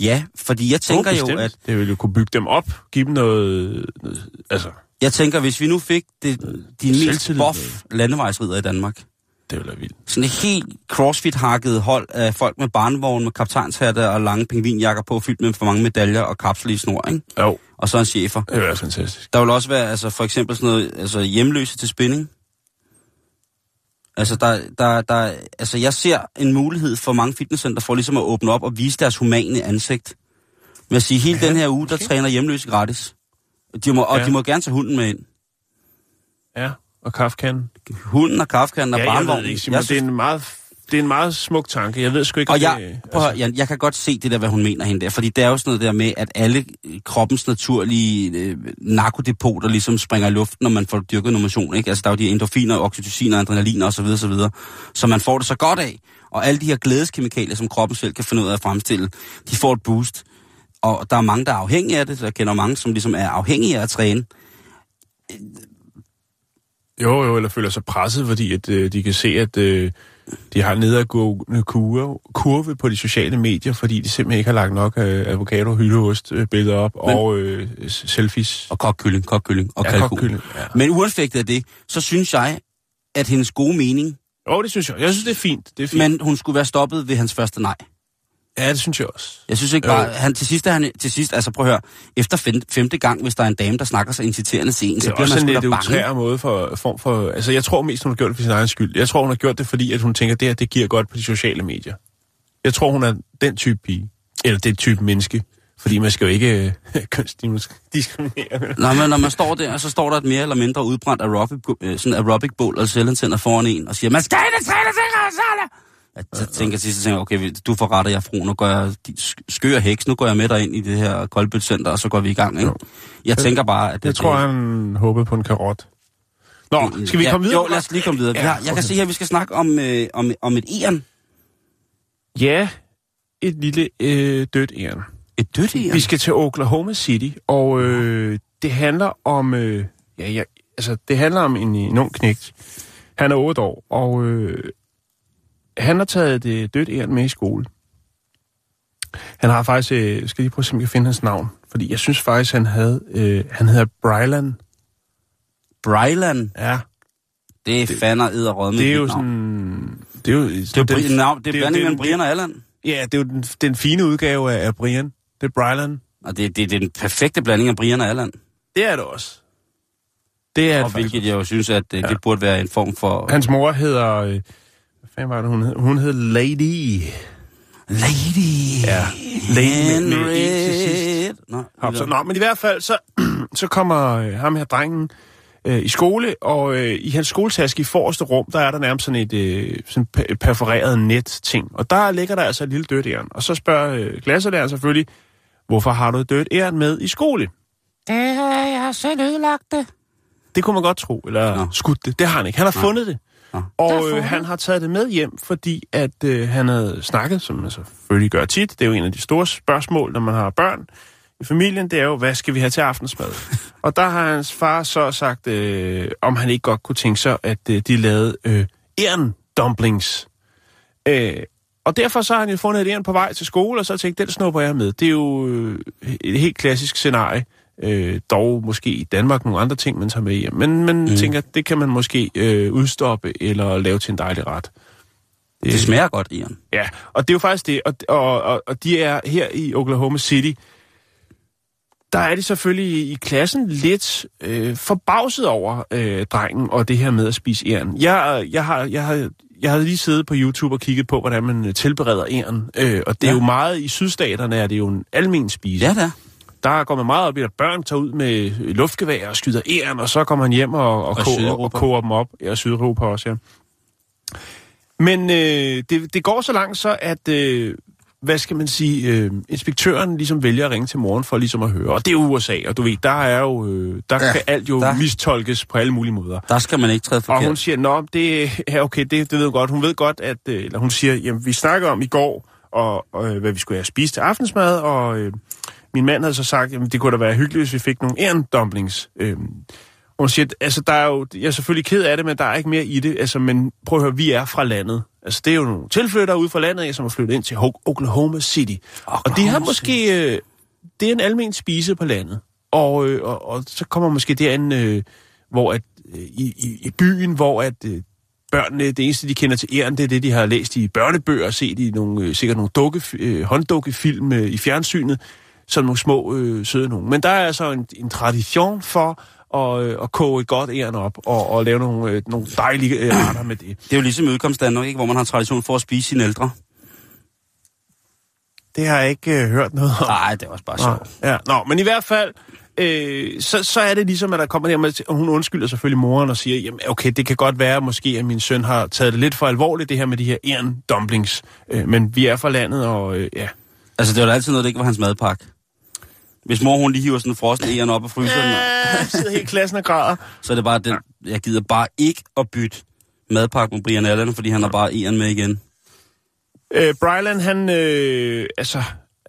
Ja, fordi jeg tænker Oh, jo, at... Det ville jo kunne bygge dem op, give dem noget... altså, Jeg tænker, hvis vi nu fik det, de mest Selvtillid. buff landevejsridder i Danmark, det ville være vildt. sådan et helt crossfit-hakket hold af folk med barnvogne, med kaptajnshatte og lange pingvinjakker på, fyldt med for mange medaljer og kapsel i snor, ikke? Jo, Og så en chefer. det ville være fantastisk. Der vil også være, altså for eksempel sådan noget, altså hjemløse til spinning. Altså, der, der, der, altså jeg ser en mulighed for mange fitnesscenter for ligesom at åbne op og vise deres humane ansigt. Med at sige, hele Ja, den her uge, der okay. træner hjemløse gratis. De må, og Ja. de må gerne tage hunden med ind. Ja, og kaffekanden. Hunden og kaffekanden og Ja, jeg ved barnvognen. ikke, Simon. Jeg Det er synes- en meget, det er en meget smuk tanke. Jeg ved sgu ikke, om Og jeg, det... altså- prøv Jan, jeg kan godt se det der, hvad hun mener hende der. Fordi det er jo sådan noget der med, at alle kroppens naturlige øh, narkodepoter ligesom springer i luften, når man får dyrket motion. Ikke? Altså der er jo de endorfiner, oxytocin, adrenalin og så videre, så videre. Så man får det så godt af. Og alle de her glædeskemikalier, som kroppen selv kan finde ud af at fremstille, de får et boost. Og der er mange, der er afhængige af det. Jeg kender mange, som ligesom er afhængige af at træne. Jo, jo, eller føler sig presset, fordi at, øh, de kan se, at øh, de har en nedadgående kurve, kurve på de sociale medier, fordi de simpelthen ikke har lagt nok øh, avocado, hyldeost øh, billeder op Men- og øh, selfies. Og kokkylling, kokkylling og Ja, kalkun. kokkylling, ja. Men uanfægtet af det, så synes jeg, at hendes gode mening, Jo, det synes jeg. Jeg synes, det er fint. Det er fint. men hun skulle være stoppet ved hans første nej. Ja, det synes jeg også. Jeg synes ikke Jo. bare, han til sidst er han, til sidst, altså prøv at høre, efter fem, femte gang, hvis der er en dame, der snakker så inciterende en, Det så er bliver også man en sgu da bange. utrær måde for, form for... Altså, jeg tror mest, hun har gjort det for sin egen skyld. Jeg tror, hun har gjort det, fordi at hun tænker, det her, det giver godt på de sociale medier. Jeg tror, hun er den type pige. Eller det type menneske. Fordi man skal jo ikke øh, kønsdiskriminere. Nå, men når man står der, så står der et mere eller mindre udbrændt aerobic, øh, sådan aerobic bål og selvantænder foran en, og siger, man skal ikke træne ting, Jeg t- tænker sidst, tænker, jeg, okay, du får ret, jeg fru, nu går jeg, skør heks, nu går jeg med dig ind i det her koldbølcenter, og så går vi i gang, ikke? Jo. Jeg tænker bare, at det, Jeg tror, han håbede på en karot. Nå, skal vi ja, komme videre? Jo, lad os lige komme videre. Vi Ja, har, jeg kan se her, vi skal snakke om, øh, om, om et æren. Ja, et lille øh, dødt æren. Et dødt æren? Vi skal til Oklahoma City, og øh, det handler om... Øh, ja, ja, altså, det handler om en, en ung knægt. Han er 8 år, og øh, han har taget det dødt æren med i skole. Han har faktisk... Øh, skal lige prøve at se, om jeg kan finde hans navn. Fordi jeg synes faktisk, han havde... Øh, han hedder Brylan. Bryland. Ja, Det er fandme edderrød med det er jo navn. sådan... Det er jo, Det er jo den- navn, det er er blanding mellem den- Brian og Allan. Ja, det er jo den, den fine udgave af, af Brian. Det er Brylan. Og det, det, det er den perfekte blanding af Brian og Allan. Det er det også. Det er Og det faktisk. hvilket jeg jo synes, at det, det burde være en form for... Hans mor hedder... Øh, fanden var det, hun hed? Hun hed Lady. Lady Ja, Lady med- med E til sidst. Nå, Hop, så, nå, men i hvert fald, så, så kommer øh, ham her drengen øh, i skole, og øh, i hans skoletaske i forreste rum, der er der nærmest sådan et øh, sådan per- perforeret net-ting. Og der ligger der altså et lille dødt æren. Og så spørger øh, klasselæreren selvfølgelig, hvorfor har du et dødt æren med i skole? Det har jeg selv ødelagt det. Det kunne man godt tro, eller Nå. skudt det. Det har han ikke. Han har fundet det. Og øh, han har taget det med hjem, fordi at øh, han havde snakket, som man selvfølgelig gør tit. Det er jo en af de store spørgsmål, når man har børn i familien. Det er jo, hvad skal vi have til aftensmad? og der har hans far så sagt, øh, om han ikke godt kunne tænke sig, at øh, de lavede øh, æren dumplings. Øh, og derfor så har han jo fundet et æren på vej til skole, og så tænkt, den snupper jeg med. Det er jo øh, et helt klassisk scenarie. Øh, dog måske i Danmark nogle andre ting, man tager med hjem. Men man mm. tænker, det kan man måske øh, udstoppe eller lave til en dejlig ret. Det smager godt, Ian. Ja, og det er jo faktisk det. Og, og, og, og de er her i Oklahoma City. Der er de selvfølgelig i klassen lidt øh, forbavset over øh, drengen og det her med at spise æren. Jeg, jeg, har, jeg, har, jeg havde lige siddet på YouTube og kigget på, hvordan man øh, tilbereder æren. Øh, og det er Ja. jo meget, i sydstaterne er det jo en almen spise. Ja da. Der går man meget op i, at børn tager ud med luftgevær og skyder æren, og så kommer man hjem og, og, Og og, og, og koger dem op. Ja, Sydeuropa også, ja. Men øh, det, det går så langt så, at, øh, hvad skal man sige, øh, inspektøren ligesom vælger at ringe til moren for ligesom at høre. Og det er USA, og du ved, der er jo, øh, der Ja, kan alt jo der- mistolkes på alle mulige måder. Der skal man ikke træde Og forkert. hun siger, nå, det er okay, det, det ved hun godt. Hun ved godt, at, øh, eller hun siger, jamen, vi snakker om i går, og, og øh, hvad vi skulle have spist til aftensmad, og øh, min mand havde så sagt, jamen, det kunne da være hyggeligt, hvis vi fik nogle ærendumplings. Øh, og hun siger, altså, der er jo, jeg er selvfølgelig ked af det, men der er ikke mere i det. Altså, men prøv at høre, vi er fra landet. Altså, det er jo nogle tilflyttere ude fra landet, som er flyttet ind til Ho- Oklahoma City. Oklahoma og de har måske, øh, det er en almen spise på landet. Og, øh, og, og så kommer måske derind, øh, hvor at, øh, i, i, i byen, hvor at øh, børnene, det eneste, de kender til æren, det er det, de har læst i børnebøger og set i nogle, øh, sikkert nogle dukke, øh, hånddukkefilm øh, i fjernsynet, som nogle små øh, søde nogen. Men der er altså en, en tradition for at, øh, at koge et godt æren op og, og lave nogle, øh, nogle dejlige øh, retter med det. Det er jo ligesom i udkomstdanmark, ikke? hvor man har tradition for at spise sine ældre. Det har jeg ikke øh, hørt noget om. Nej, det er også bare sjovt. ja. Nå, men i hvert fald, øh, så, så er det ligesom, at der kommer der med, og hun undskylder selvfølgelig moren og siger, jamen okay, det kan godt være måske, at min søn har taget det lidt for alvorligt, det her med de her æren dumplings. Øh, men vi er fra landet, og øh, ja. Altså, det var da altid noget, det ikke var hans madpakke. Hvis mor hun lige hiver sådan en frossen æren op af fryseren, Ja, sidder helt klassen og græder. så er det bare den, jeg gider bare ikke at bytte madpakke med Brian Allen, fordi han har bare æren med igen. Øh, Bryland, han, øh, altså,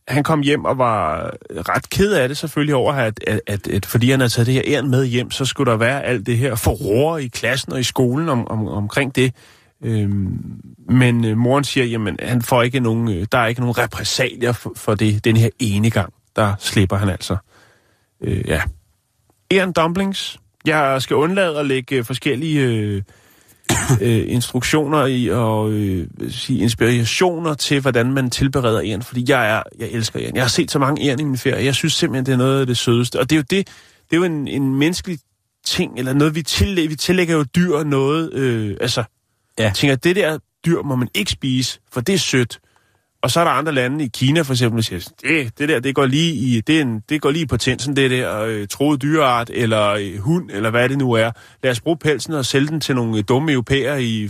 han kom hjem og var ret ked af det selvfølgelig over, at, at, at, at fordi han havde taget det her æren med hjem, så skulle der være alt det her forroer i klassen og i skolen om, om, omkring det. Øhm, men øh, moren siger, jamen, han får ikke nogen, øh, der er ikke nogen repressalier for, for det den her ene gang. Der slipper han altså. Øh, ja. Æren dumplings. Jeg skal undlade at lægge øh, forskellige øh, øh, instruktioner i og øh, sige, inspirationer til, hvordan man tilbereder æren, fordi jeg er, jeg elsker æren. Jeg har set så mange æren i min ferie. Jeg synes simpelthen, det er noget af det sødeste. Og det er jo det, det er jo en, en menneskelig ting, eller noget, vi tillægger, vi tillægger jo dyr noget, øh, altså, Ja. tænker, det der dyr må man ikke spise, for det er sødt. Og så er der andre lande i Kina for eksempel, der siger, det, det der, det går lige i, det, en, det går lige på tændsen, det der øh, troet dyreart, eller øh, hund, eller hvad det nu er. Lad os bruge pelsen og sælge den til nogle øh, dumme europæer, i,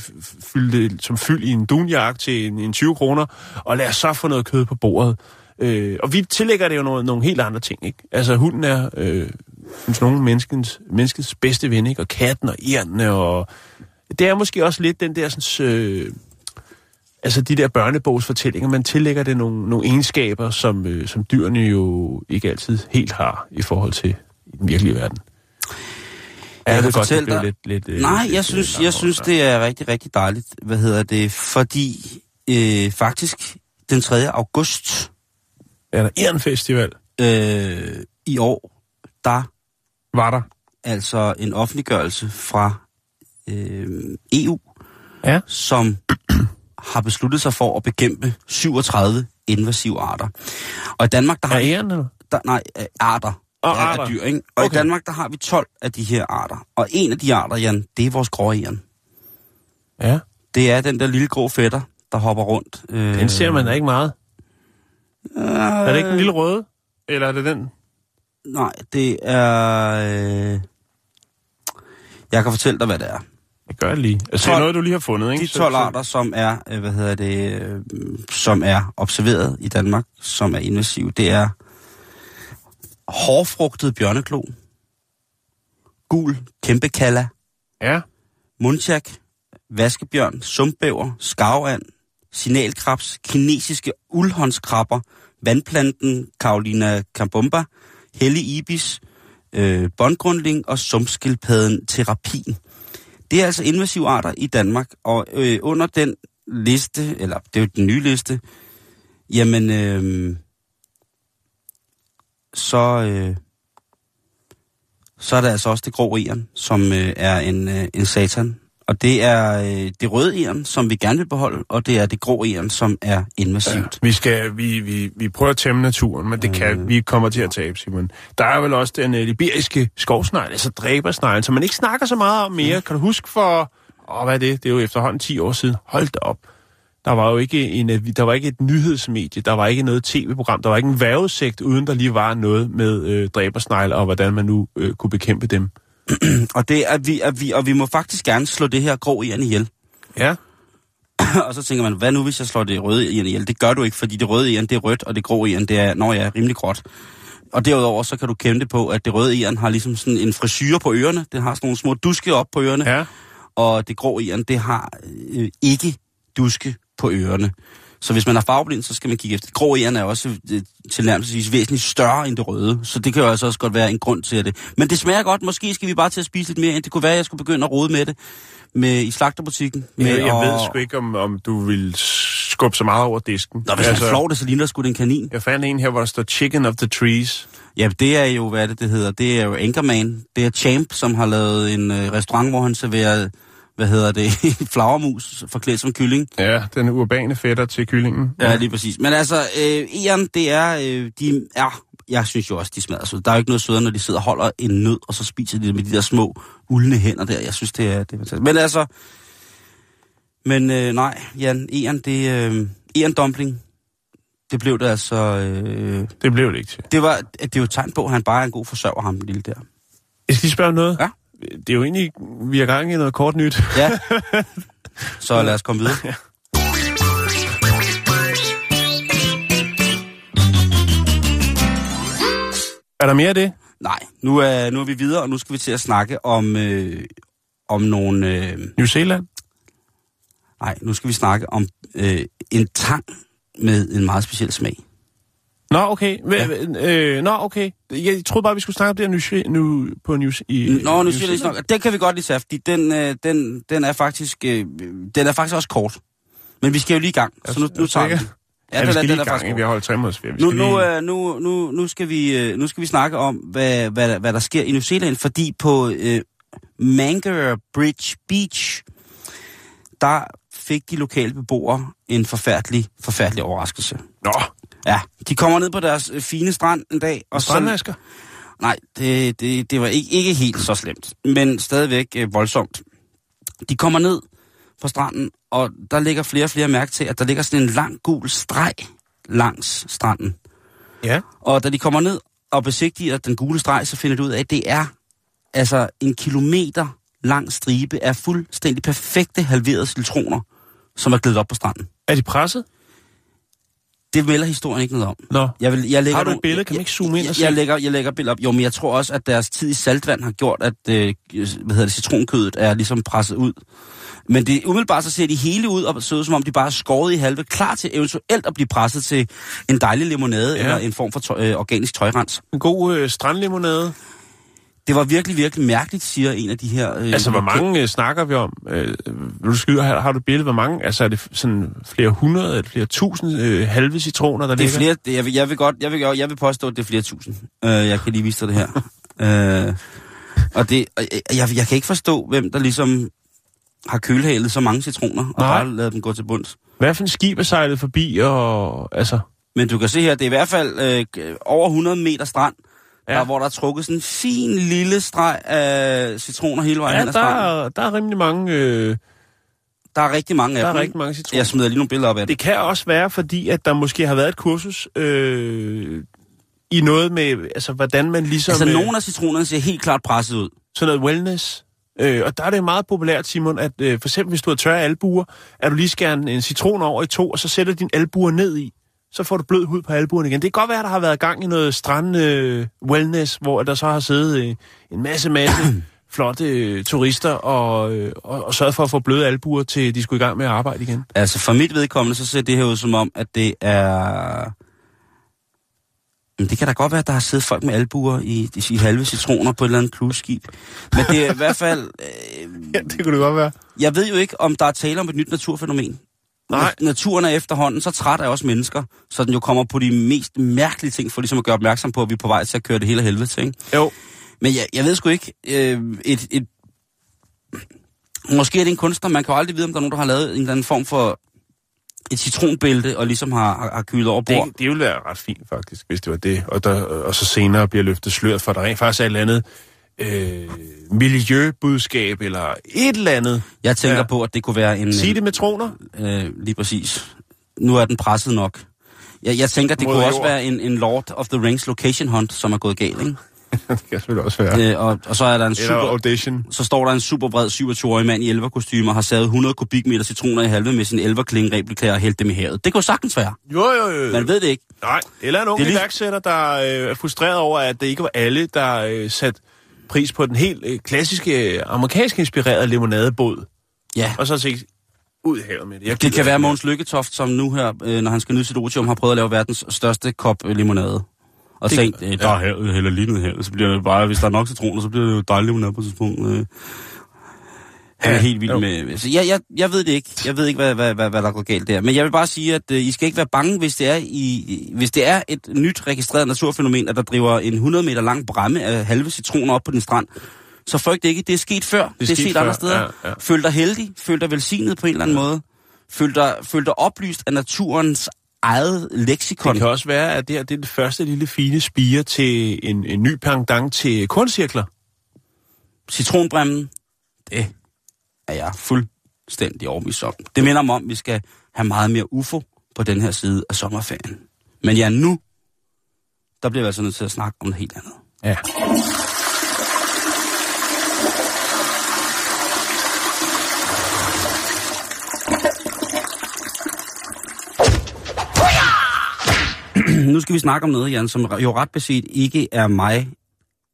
fylde, som fyld i en dunjak til en, en 20 kroner, og lad os så få noget kød på bordet. Øh, og vi tillægger det jo noget, nogle helt andre ting, ikke? Altså, hunden er, øh, synes nogen, menneskens, menneskets bedste ven, ikke? Og katten og ærne, og det er måske også lidt den der sådan, øh, altså de der børnebogsfortællinger, man tillægger det nogle, nogle egenskaber, som, øh, som dyrene jo ikke altid helt har i forhold til i den virkelige verden. Jeg ved kan godt, det dig- lidt, lidt, øh, Nej, lidt, jeg synes, jeg synes det er rigtig, rigtig dejligt. Hvad hedder det? Fordi øh, faktisk den 3. august Er der Ehrenfestival? øh, i år, der Var der? altså en offentliggørelse fra øh, EU, Ja. som har besluttet sig for at bekæmpe 37 invasive arter. Og i Danmark, der har Er æren, eller? der, nej, arter. Og af arter. dyr, ikke? Og Okay. i Danmark, der har vi 12 af de her arter. Og en af de arter, Jan, det er vores gråæren. Ja. Det er den der lille grå fætter, der hopper rundt. Øh, Den ser man da ikke meget. Øh, Er det ikke den lille røde? Eller er det den? Nej, det er... Øh... Jeg kan fortælle dig, hvad det er. Jeg gør det lige. Altså, det er 12 noget, du lige har fundet, ikke? De 12 arter, som er, øh, hvad hedder det, øh, som er observeret i Danmark, som er invasive, det er hårfrugtet bjørneklo, gul kæmpekalla, Ja. mundjak, vaskebjørn, sumpbæver, skarvand, signalkrabs, kinesiske uldhåndskrabber, vandplanten Carolina cambumba, hellig ibis, øh, bondgrundling og sumpskildpadden terapin. Det er altså invasive arter i Danmark, og øh, under den liste, eller det er jo den nye liste, jamen, øh, så, øh, så er der altså også det grå eren, som øh, er en, øh, en satan. Og det er øh, det røde eren, som vi gerne vil beholde, og det er det grå eren, som er invasivt. Vi, skal, vi, vi, vi prøver at tæmme naturen, men det kan vi kommer til at tabe, Simon. Der er vel også den uh, liberiske skovsnegl, altså dræbersneglen, som man ikke snakker så meget om mere. Kan du huske for, åh, hvad er det? Det er jo efterhånden 10 år siden. Hold da op. Der var jo ikke, en, avi- der var ikke et nyhedsmedie, der var ikke noget tv-program, der var ikke en værvesigt, uden der lige var noget med øh, dræbersnegle, og hvordan man nu øh, kunne bekæmpe dem. Og, det er vi, er vi, og vi må faktisk gerne slå det her grå iren ihjel. Ja. og så tænker man, hvad nu hvis jeg slår det røde iren ihjel? Det gør du ikke, fordi det røde iren, det er rødt, og det grå iren, det er, når jeg er rimelig gråt. Og derudover, så kan du kæmpe på, at det røde iren har ligesom sådan en frisyr på ørerne. Det har sådan nogle små duske op på ørerne. Ja. Og det grå iren, det har øh, ikke duske på ørerne. Så hvis man er farveblind, så skal man kigge efter. Det grå iren er også øh, tilnærmelsesvis væsentligt større end det røde, så det kan jo altså også godt være en grund til det. Men det smager godt. Måske skal vi bare til at spise lidt mere ind. Det kunne være, at jeg skulle begynde at rode med det med, i slagterbutikken. Med Men jeg at- ved sgu ikke, om, om du vil skubbe så meget over disken. Nå, hvis altså, man flår det, så ligner det sgu en kanin. Jeg fandt en her, hvor der står Chicken of the Trees. Ja, det er jo, hvad det, det hedder? Det er jo Anchorman. Det er Champ, som har lavet en øh, restaurant, hvor han serverer, hvad hedder det, flagermus forklædt som kylling. Ja, den urbane fætter til kyllingen. Ja, lige præcis. Men altså, øh, det er, øh, de er, jeg synes jo også, de smager så. Der er jo ikke noget sødere, når de sidder og holder en nød, og så spiser de det med de der små uldne hænder der. Jeg synes, det er, det er fantastisk. Men altså, men øh, nej, Jan, Ian, det øh, Ian Dumpling, det blev det altså, øh, Det blev det ikke til. det var, det er jo et tegn på, at han bare er en god forsørger, ham lille der. Jeg skal lige spørge noget. Ja. Det er jo egentlig, vi er gang i noget kort nyt. Ja. Så lad os komme videre. Er der mere af det? Nej, nu er, nu er vi videre, og nu skal vi til at snakke om, øh, om nogle... Øh, New Zealand? nej, nu skal vi snakke om øh, en tang med en meget speciel smag. Nå, okay. Ja. Øh, nå, okay. Jeg troede bare, vi skulle snakke om det her Ze- nu, på New, i, Nå, nu siger jeg. Den kan vi godt lige tage, fordi den, øh, den, den, er faktisk, øh, den er faktisk også kort. Men vi skal jo lige i gang, så nu, nu tager vi den. Ja, vi skal lige i gang. Vi har holdt tre måneders ferie. Nu, nu, lige... øh, nu, nu, nu, skal vi, øh, nu skal vi snakke om, hvad, hvad, der- hvad der sker i New Zealand, fordi på øh, Mangere Bridge Beach, der fik de lokale beboere en forfærdelig, forfærdelig overraskelse. Nå, Ja, de kommer ned på deres øh, fine strand en dag, og så... strandvasker. Nej, det, det, det var ikke, ikke helt så slemt, men stadigvæk øh, voldsomt. De kommer ned på stranden, og der ligger flere og flere mærke til, at der ligger sådan en lang gul streg langs stranden. Ja. Og da de kommer ned og besigtiger den gule streg, så finder de ud af, at det er altså en kilometer lang stribe af fuldstændig perfekte halverede citroner, som er glædet op på stranden. Er de presset? Det melder historien ikke noget om. Nå. Jeg vil, jeg lægger Har du et billede? Kan man jeg- ikke zoome ind og jeg, se? jeg, lægger, jeg lægger billeder op. Jo, men jeg tror også, at deres tid i saltvand har gjort, at øh, hvad hedder det, citronkødet er ligesom presset ud. Men det, umiddelbart så ser de hele ud og ud, som om de bare er skåret i halve, klar til eventuelt at blive presset til en dejlig limonade ja. eller en form for tøj, øh, organisk tøjrens. En god øh, strandlimonade. Det var virkelig, virkelig mærkeligt, siger en af de her... Øh, Altså, hvor mange øh, snakker vi om? Øh, vil du skyde, har, har du et billede? Hvor mange? Altså, er det sådan flere hundrede eller flere tusind øh, halve citroner, der Det er ligger? flere, jeg, vil, jeg vil godt, jeg vil, jeg vil påstå, at det er flere tusind. Uh, jeg kan lige vise dig det her. uh, og det, og jeg, jeg, jeg kan ikke forstå, hvem der ligesom har kølhalet så mange citroner, og Nej. bare lavet dem gå til bunds. Hvad for en skib er sejlet forbi, og altså... Men du kan se her, det er i hvert fald øh, over 100 meter strand, Ja. der, hvor der er trukket sådan en fin lille streg af citroner hele vejen Ja, hen ad der er, der er rimelig mange, øh, Der er rigtig mange af der er dem. rigtig mange citroner. Jeg smider lige nogle billeder op af det. Det kan også være, fordi at der måske har været et kursus øh, i noget med, altså hvordan man ligesom... Altså, øh, nogle af citronerne ser helt klart presset ud. sådan noget wellness. Øh, og der er det meget populært, Simon, at øh, for eksempel hvis du har tørre albuer, at du lige skærer en, en citron over i to, og så sætter din albuer ned i. Så får du blød hud på albuerne igen. Det kan godt være, at der har været gang i noget strand øh, wellness, hvor der så har siddet øh, en masse, masse flotte øh, turister og, øh, og, og sørget for at få bløde albuer, til de skulle i gang med at arbejde igen. Altså for mit vedkommende, så ser det her ud som om, at det er... Men det kan da godt være, at der har siddet folk med albuer i, i halve citroner på et eller andet cruise-skib. Men det er i hvert fald... Øh, Ja, det kunne det godt være. jeg ved jo ikke, om der er tale om et nyt naturfænomen. Nej. Na- Naturen er efterhånden så træt af os mennesker, så den jo kommer på de mest mærkelige ting, for ligesom at gøre opmærksom på, at vi er på vej til at køre det hele helvede til. Ikke? Jo, Men jeg, jeg ved sgu ikke, øh, et, et, måske er det en kunstner, man kan jo aldrig vide, om der er nogen, der har lavet en eller anden form for et citronbælte, og ligesom har, har, har kylet over bord. det, det ville være ret fint faktisk, hvis det var det. Og, der, og så senere bliver løftet sløret for, der rent faktisk er et eller andet øh, miljøbudskab eller et eller andet. Jeg tænker Ja. på, at det kunne være en... Sig det med troner. Øh, lige præcis. Nu er den presset nok. Jeg, jeg tænker, det Mod kunne også være en, en Lord of the Rings location hunt, som er gået galt, ikke? det kan selvfølgelig også være. Øh, og, og så er der en Eller super... audition. Så står der en super bred 27-årig mand i elverkostymer har savet 100 kubikmeter citroner i halve med sin elverklinge og hældt dem i havet. Det kunne sagtens være. Jo, jo, jo. Man ved det ikke. Nej, eller en ung lige- iværksætter, der øh, er frustreret over, at det ikke var alle, der øh, satte pris på den helt øh, klassiske, øh, amerikansk inspirerede limonadebåd. Ja. Og så tænkte ud i havet med det. Jeg Det kan være Mogens Lykketoft, som nu her, øh, når han skal nyde sit otium, har prøvet at lave verdens største kop øh, limonade. Og Det- tænkt, øh, der er her, heller lige ned her, så bliver det bare, hvis der er nok citroner, så bliver det jo dejligt limonade på et tidspunkt. Øh. Han er Ja, helt vild jo. med... Så jeg, jeg, jeg ved det ikke. Jeg ved ikke, hvad, hvad, hvad, hvad der går galt der. Men jeg vil bare sige, at øh, I skal ikke være bange, hvis det, er i, hvis det er et nyt registreret naturfænomen, at der driver en 100 meter lang bræmme af halve citroner op på den strand. Så frygt ikke, det er sket før. Det er, det er sket set før, andre steder. ja, ja. Føl dig heldig, føl dig velsignet på en eller anden måde. Føl dig, føl dig oplyst af naturens eget leksikon. Det kan også være, at det her det er det første lille fine spire til en, en ny pendant til korncirkler. Citronbremmen, det er jeg fuldstændig overbevist om. Det minder mig om, at vi skal have meget mere UFO på den her side af sommerferien. Men ja, nu, der bliver vi altså nødt til at snakke om noget helt andet. Ja. Nu skal vi snakke om noget, Jan, som jo ret beset ikke er mig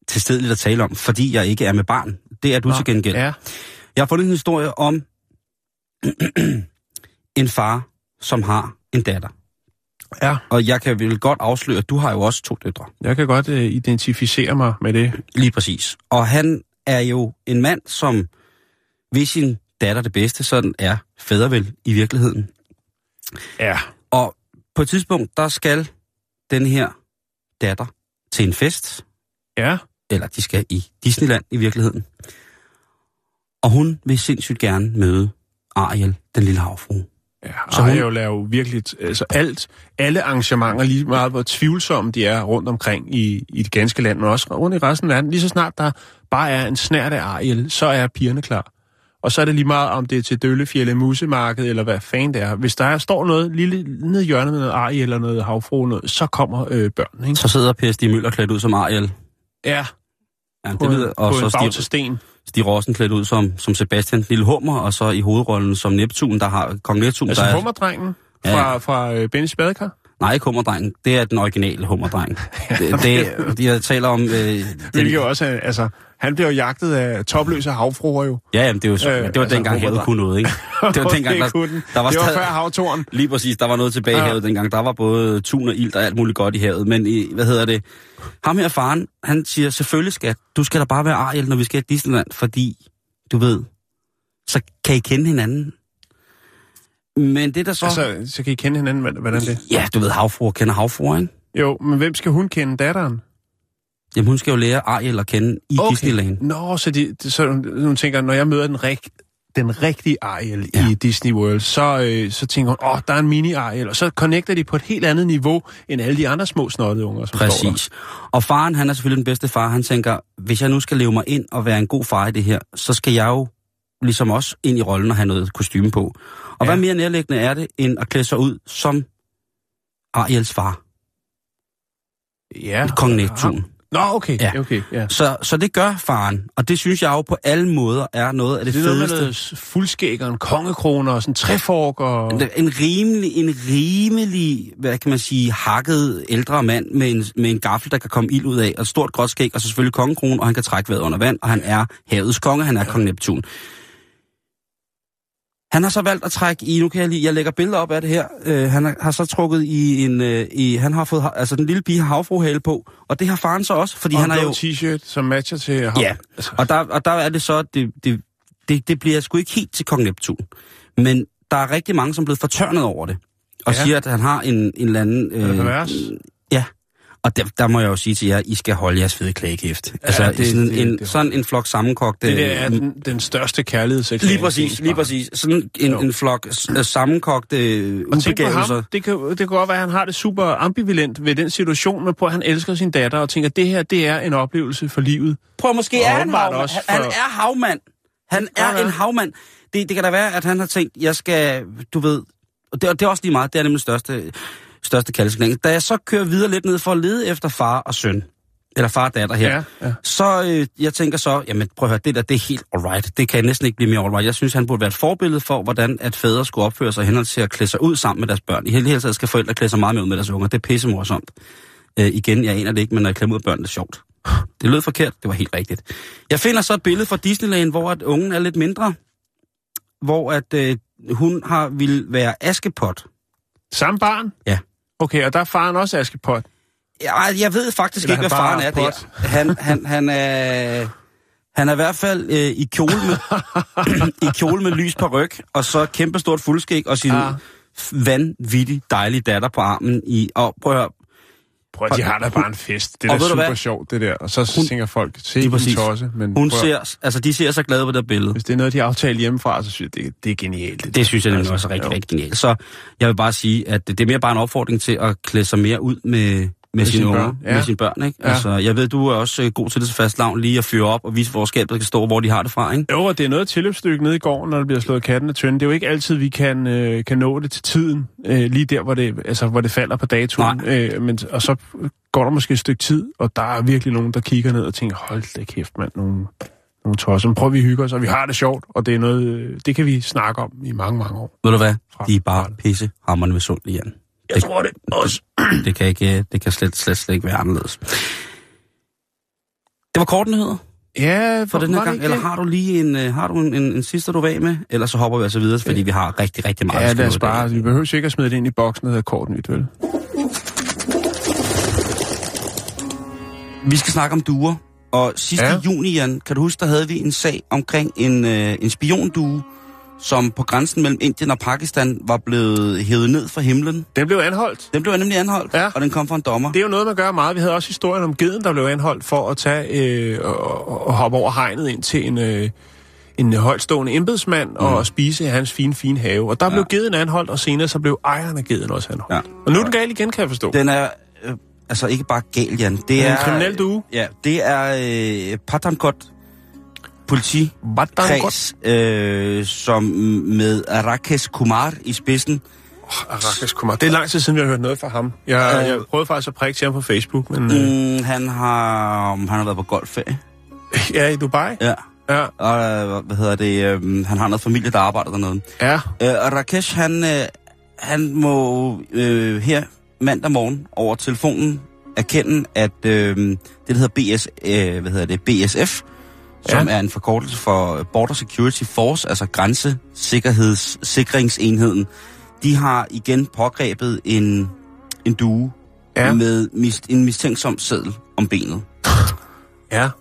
til stedet at tale om, fordi jeg ikke er med barn. Det er du Nå, til gengæld. Ja. Jeg har fundet en historie om en far, som har en datter. ja. Og jeg kan vel godt afsløre, at du har jo også to døtre. Jeg kan godt uh, identificere mig med det. Lige præcis. Og han er jo en mand, som vil sin datter det bedste, sådan er fædre vel i virkeligheden. Ja. Og på et tidspunkt, der skal den her datter til en fest, Ja. eller de skal i Disneyland i virkeligheden. Og hun vil sindssygt gerne møde Ariel, den lille havfrue. Ja, Så hun- jo laver virkelig, altså alt, alle arrangementer, lige meget hvor tvivlsomme de er rundt omkring i, i det ganske land, men også rundt i resten af verden. Lige så snart der bare er en snært af Ariel, så er pigerne klar. Og så er det lige meget, om det er til Døllefjælde Musemarked, eller hvad fanden det er. Hvis der er, står noget lille nede i hjørnet med noget Ariel eller noget havfru, noget, så kommer øh, børnene, ikke? Så sidder Per Stig Møller klædt ud som Ariel. Ja, Ja, på, det ved, en, og på så en til Stig, sten. Stig Rossen klædt ud som, som Sebastian Lille Hummer, og så i hovedrollen som Neptun, der har Kong Neptun, Altså der er... hummerdrengen Ja. fra, fra øh, Bennys Badekar. Nej, ikke hummerdrengen. Det er den originale hummerdreng. det, det, jeg taler om... Øh, Hvilket jo også er, altså, han bliver jo jagtet af topløse havfruer jo. Ja, jamen, det, var, Øh, øh, det var altså, dengang havet kunne noget, ikke? Det var dengang, der, der var det var før havtoren. Lige præcis, der var noget tilbage i Ja. havet dengang. Der var både tun og ild og alt muligt godt i havet. Men i, hvad hedder det? Ham her faren, han siger, selvfølgelig skat, du skal da bare være Ariel, når vi skal i Disneyland, fordi, du ved, så kan I kende hinanden. Men det der så... Altså, så kan I kende hinanden, hvordan- det Ja, du ved, havfruer kender havfruer, ikke? Jo, men hvem skal hun kende? Datteren? Jamen, hun skal jo lære Ariel at kende i okay. Disneyland. Nå, så, de, så hun tænker, når jeg møder den, rig, den rigtige Ariel Ja. i Disney World, så, øh, så tænker hun, åh, der er en mini-Ariel, og så connecter de på et helt andet niveau, end alle de andre små snottede unger, som Præcis. Og faren, han er selvfølgelig den bedste far. Han tænker, hvis jeg nu skal leve mig ind og være en god far i det her, så skal jeg jo ligesom også ind i rollen og have noget kostume på. Og ja. Ja. hvad mere nærliggende er det, end at klæde sig ud som Ariels far. Ja. kong Neptun. Nå, okay, Ja. ja. okay, ja. Så, så det gør faren, og det synes jeg jo på alle måder er noget af det, Det er noget med fedeste. noget fuldskæg og en kongekrone og sådan en træfork og... En rimelig, en rimelig, hvad kan man sige, hakket ældre mand med en, med en gaffel, der kan komme ild ud af, og et stort gråt skæg, og så selvfølgelig kongekrone, og han kan trække vejret under vand, og han er havets konge, han er kong Neptun. Han har så valgt at trække i, nu kan jeg lige, jeg lægger billeder op af det her, øh, han har, har så trukket i en, øh, i, han har fået, altså den lille pige har havfruhale på, og det har faren så også, fordi og han blå jo... t-shirt, som matcher til... hav- Ja, og der, og der er det så, det, det, det, det bliver sgu ikke helt til kong Neptun. Men der er rigtig mange, som er blevet fortørnet over det. Og ja. Siger, at han har en, en eller anden... Pervers? Ja. Og der, der må jeg jo sige til jer, I skal holde jeres fede klagekæft. Altså, det- det, sådan, det- en, det- sådan en flok sammenkogte... Det der er den, den største kærlighedserklæring. Lige præcis, lige præcis. Sådan en, Jo. en flok s- sammenkogte Og ubegavelser. ham, det kan, det kan godt være, at han har det super ambivalent ved den situation, men på at han elsker sin datter og tænker, at det her, det er en oplevelse for livet. Prøv måske Og er han havmand. også Han, han for- er havmand. Han Ja, er ja. en havmand. Det, det kan da være, at han har tænkt, jeg skal, du ved... Og det, og det er også lige meget, det er nemlig største, største kaldeskning. Da jeg så kører videre lidt ned for at lede efter far og søn, eller far og datter her, Ja, ja. så øh, jeg tænker så, jamen prøv at høre, det der, det er helt alright. Det kan næsten ikke blive mere alright. Jeg synes, han burde være et forbillede for, hvordan at fædre skulle opføre sig henhold til at klæde sig ud sammen med deres børn. I hele hele taget skal forældre klæde sig meget mere ud med deres unger. Det er pisse morsomt. Øh, igen, jeg aner det ikke, men når jeg klemmer ud af børn, det er sjovt. Det lød forkert, det var helt rigtigt. Jeg finder så et billede fra Disneyland, hvor at ungen er lidt mindre. Hvor at øh, hun har vil være Askepot. Samme barn? Ja. Okay, og der er faren også Askepot. Ja, jeg ved faktisk Eller ikke, hvad faren er er der. Han, han, han er... Han er i hvert fald øh, i, kjole med, i kjole med lys på ryg, og så kæmpe stort fuldskæg, og sin Ah. ja. vanvittig dejlige datter på armen. I, og prøv at høre, Prøv at de har da bare en fest. Det er da super hvad? sjovt, det der. Og så Hun- tænker folk, se Lige en tosse. Men hun prøv ser, altså de ser så glade på det billede. Hvis det er noget, de har aftalt hjemmefra, så synes jeg, det, det er genialt. Det, Det synes jeg nemlig Altså, også er rigtig, jo. rigtig genialt. Så jeg vil bare sige, at det er mere bare en opfordring til at klæde sig mere ud med, med, sine sine unger, børn, ja. med sine børn, ikke? Ja. Altså, jeg ved, du er også øh, god til det så fast lavn, lige at fyre op og vise, hvor skabet kan stå, hvor de har det fra, ikke? Jo, og det er noget tilløbsstykke nede i gården, når der bliver slået katten af tønden. Det er jo ikke altid, vi kan, øh, kan nå det til tiden, øh, lige der, hvor det, altså, hvor det falder på datoen. Øh, men, og så går der måske et stykke tid, og der er virkelig nogen, der kigger ned og tænker, hold da kæft, mand, nogle, nogle tosser. Men prøv, at vi hygger os, og vi har det sjovt, og det er noget, øh, det kan vi snakke om i mange, mange år. Ved du hvad? Fra- De er bare pisse hammerne ved sund igen. Jeg tror det også. Det kan, ikke, det kan slet, slet, slet ikke være anderledes. Det var kort nyheder Ja, for den her gang. Eller har du lige en, øh, har du en, en, en sidste, du af med? Ellers så hopper vi altså videre, fordi vi har rigtig, rigtig meget Ja, lad os bare. Vi behøver ikke at smide det ind i boksen, der hedder kort nyt, vel? Vi skal snakke om duer. Og sidste ja. juni, Jan, kan du huske, der havde vi en sag omkring en, øh, en spiondue, som på grænsen mellem Indien og Pakistan var blevet hævet ned fra himlen. Den blev anholdt. Den blev nemlig anholdt, Ja. og den kom fra en dommer. Det er jo noget, man gør meget. Vi havde også historien om geden, der blev anholdt for at tage øh, og, og hoppe over hegnet ind til en, øh, en højtstående embedsmand mm. og spise i hans fine, fine have. Og der ja. blev geden anholdt, og senere så blev ejeren af geden også anholdt. Ja. Og nu er den gal igen, kan jeg forstå. Den er øh, altså ikke bare gal, Jan. Det er en kriminel due. Ja, det er øh, Pathankot politi Hvordan kreds, øh, som med Rakesh Kumar i spidsen. Rakesh Kumar. Det er lang tid siden, vi har hørt noget fra ham. Jeg, Øh. jeg prøvede faktisk at prikke til ham på Facebook, men øh, Mm, han har han har været på golfferie. ja, i Dubai. Ja. Ja, Og hvad hedder det, øh, han har noget familie, der arbejder dernede. ja. Øh, og Rakesh, han, øh, han må øh, her mandag morgen over telefonen erkende, at øh, det, der hedder, BS, øh, hvad hedder det, BSF, som Ja. er en forkortelse for Border Security Force, altså grænsesikkerhedsenheden, de har igen pågrebet en, en due Ja. med mis, en mistænksom seddel om benet. ja. Det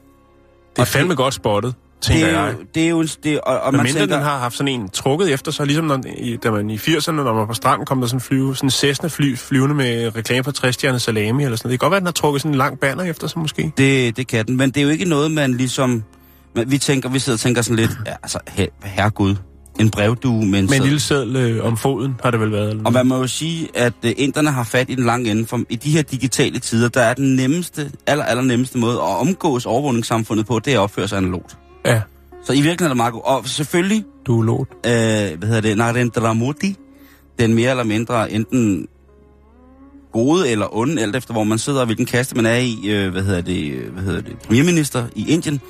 er Og fandme godt spottet, tænker Det er, jeg. det er jo. Det, og, og Men man mindre tænker, den har haft sådan en trukket efter sig, ligesom når, i, da man i 80'erne, når man var på stranden, kom der sådan en flyve, sådan Cessna fly, flyvende med reklame for 60 stjerner salami eller sådan noget. Det kan godt være, at den har trukket sådan en lang banner efter sig måske. Det, det kan den, men det er jo ikke noget, man ligesom... Men vi tænker, vi sidder og tænker sådan lidt, ja, altså, her, herregud, en brevdue med en Med en lille seddel øh, om foden, har det vel været. Eller Og man må jo sige, at uh, inderne har fat i den lange ende, for i de her digitale tider, der er den nemmeste, aller, aller nemmeste måde at omgås overvågningssamfundet på, det er at opføre sig analogt. Ja, Så i virkeligheden er det meget godt. Og selvfølgelig, du er lot. øh, hvad hedder det, Narendra Modi, den mere eller mindre enten gode eller onde, alt efter hvor man sidder og hvilken kaste man er i, øh, hvad hedder det, øh, hvad hedder det, premierminister i Indien.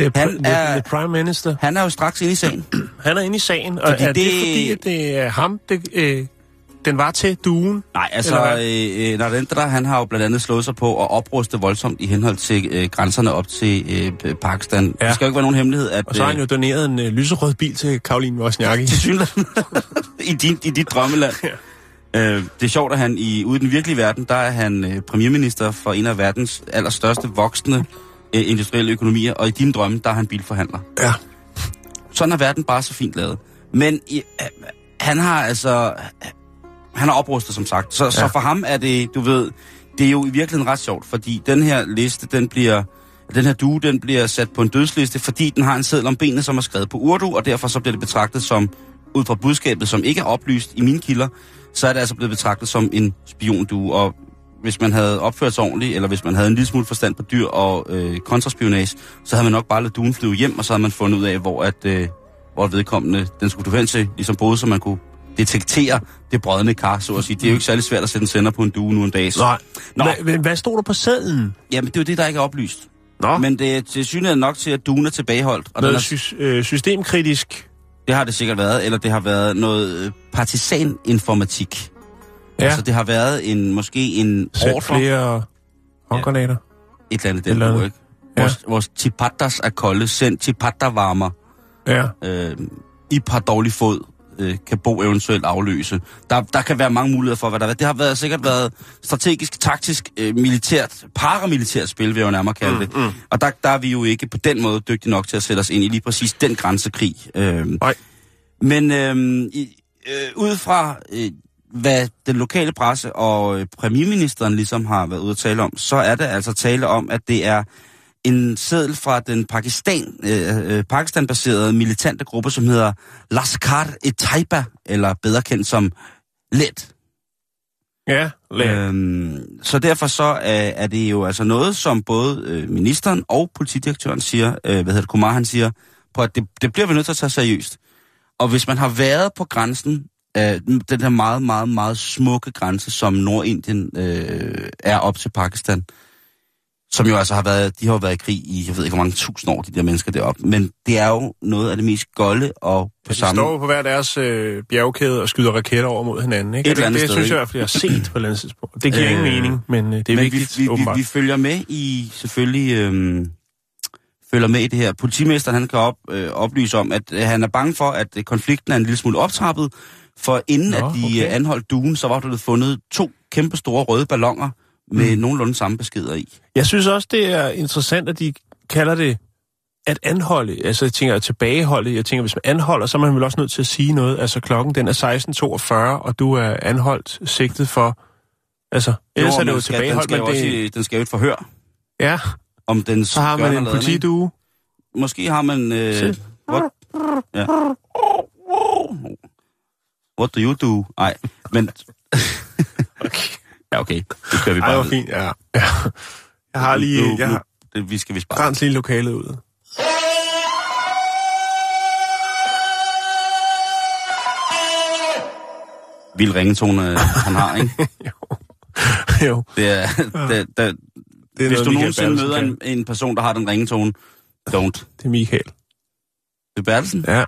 Han Han er... The Prime Minister. Han er jo straks inde i sagen. Han er inde i sagen, og Fordi er det, det- fordi, at det er ham, det, øh, den var til duen? Nej, altså, øh, øh, Narendra, han har jo blandt andet slået sig på at opruste voldsomt i henhold til øh, grænserne op til øh, Pakistan. Ja. Det skal jo ikke være nogen hemmelighed, at... Og så har han jo doneret en øh, lyserød bil til Karoline Wozniacki. til synligheden i, din, i dit drømmeland. Ja. Øh, det er sjovt, at han i, ude i den virkelige verden, der er han øh, premierminister for en af verdens allerstørste voksne øh, industrielle økonomier, og i din drømme, der er han bilforhandler. Ja. Sådan er verden bare så fint lavet. Men i, øh, han har altså... Han har oprustet, som sagt. Så, ja. så for ham er det, du ved... det er jo i virkeligheden ret sjovt, fordi den her liste, den bliver, den her due, den bliver sat på en dødsliste, fordi den har en seddel om benet, som er skrevet på urdu, og derfor så bliver det betragtet som, ud fra budskabet, som ikke er oplyst i mine kilder, så er det altså blevet betragtet som en spiondue, og hvis man havde opført sig ordentligt, eller hvis man havde en lille smule forstand på dyr og øh, kontraspionage, så havde man nok bare ladet duen flyve hjem, og så havde man fundet ud af, hvor, at, øh, hvor vedkommende den skulle du hen til, ligesom boede, så man kunne detektere det brødende kar, så at sige. Det er jo ikke særlig svært at sætte en sender på en due nu en dag. Nej. Nå. Hva, men hvad stod der på sæden? Jamen, det er jo det, der ikke er oplyst. Nå, men det er til synligheden nok til, at duen er tilbageholdt. Og den noget er, sy- øh, systemkritisk. det har det sikkert været, eller det har været noget øh, partisaninformatik. Ja, Altså, det har været en, måske en sæt ordre, flere håndgranater. et eller andet Eller den andet. ja. ikke? Vores, ja. vores tipatas er kolde, send tipatavarmer. Ja. øh, i par dårlig fod øh, kan Bo eventuelt afløse. Der, der kan være mange muligheder for, hvad der er. Det har været, sikkert været strategisk, taktisk, øh, militært, paramilitært spil, vil jeg jo nærmere kalde det. Mm, mm. Og der, der er vi jo ikke på den måde dygtige nok til at sætte os ind i lige præcis den grænsekrig. Øh, Nej. men øh, øh, ud fra, øh, hvad den lokale presse og øh, premierministeren ligesom har været ude at tale om, så er det altså tale om, at det er en seddel fra den Pakistan, øh, øh, Pakistan-baserede militante gruppe, som hedder Lashkar-e-Taiba, eller bedre kendt som LED. Ja, lad. Øhm, så derfor så er, er det jo altså noget, som både øh, ministeren og politidirektøren siger, øh, hvad hedder det, Kumar han siger, på at det, det bliver vi nødt til at tage seriøst. Og hvis man har været på grænsen, øh, den her meget, meget, meget smukke grænse, som Nordindien øh, er op til Pakistan, som jo altså har været, de har jo været i krig i, jeg ved ikke hvor mange tusind år, de der mennesker deroppe, men det er jo noget af det mest golde og på De samme... står jo på hver deres øh, bjergkæde og skyder raketter over mod hinanden. Ikke? Et eller andet det sted, synes jeg i hvert fald, jeg har set på et andet tidspunkt. Det giver Øh, ingen mening, men øh, det er Men vigtigt, vi, vi, vi, åbenbart. vi følger med i, selvfølgelig, øhm, følger med i det her. Politimesteren han kan op, øh, oplyse om, at øh, han er bange for, at øh, konflikten er en lille smule optrappet, for inden Nå, at de okay. okay. anholdt duen, så var der blevet fundet to kæmpe store røde ballonger med mm. nogenlunde samme beskeder i. Jeg synes også, det er interessant, at de kalder det at anholde. Altså, jeg tænker at tilbageholde. Jeg tænker, hvis man anholder, så er man vel også nødt til at sige noget. Altså, klokken den er 16.42, og du er anholdt sigtet for... Altså, ellers er det men jo tilbageholdt, den men skal, jo det... også, i- den skal jo et forhør, Ja, om den så har man en politidue. Måske har man... Øh, Se. what? Ja. What do you do? Nej, men... Okay. Ja, okay. Det kører vi Ej, bare ved. fint, ja. ja. Jeg har lige... Nu, Jeg nu, har det, vi skal vist bare... grænset lige lokalet ud. Vild ringetone, øh, han har, ikke? jo, Det er, det, det, det er hvis du nogensinde møder en, en person, der har den ringetone, don't. Det er Michael. Det er Bertelsen. Ja, Det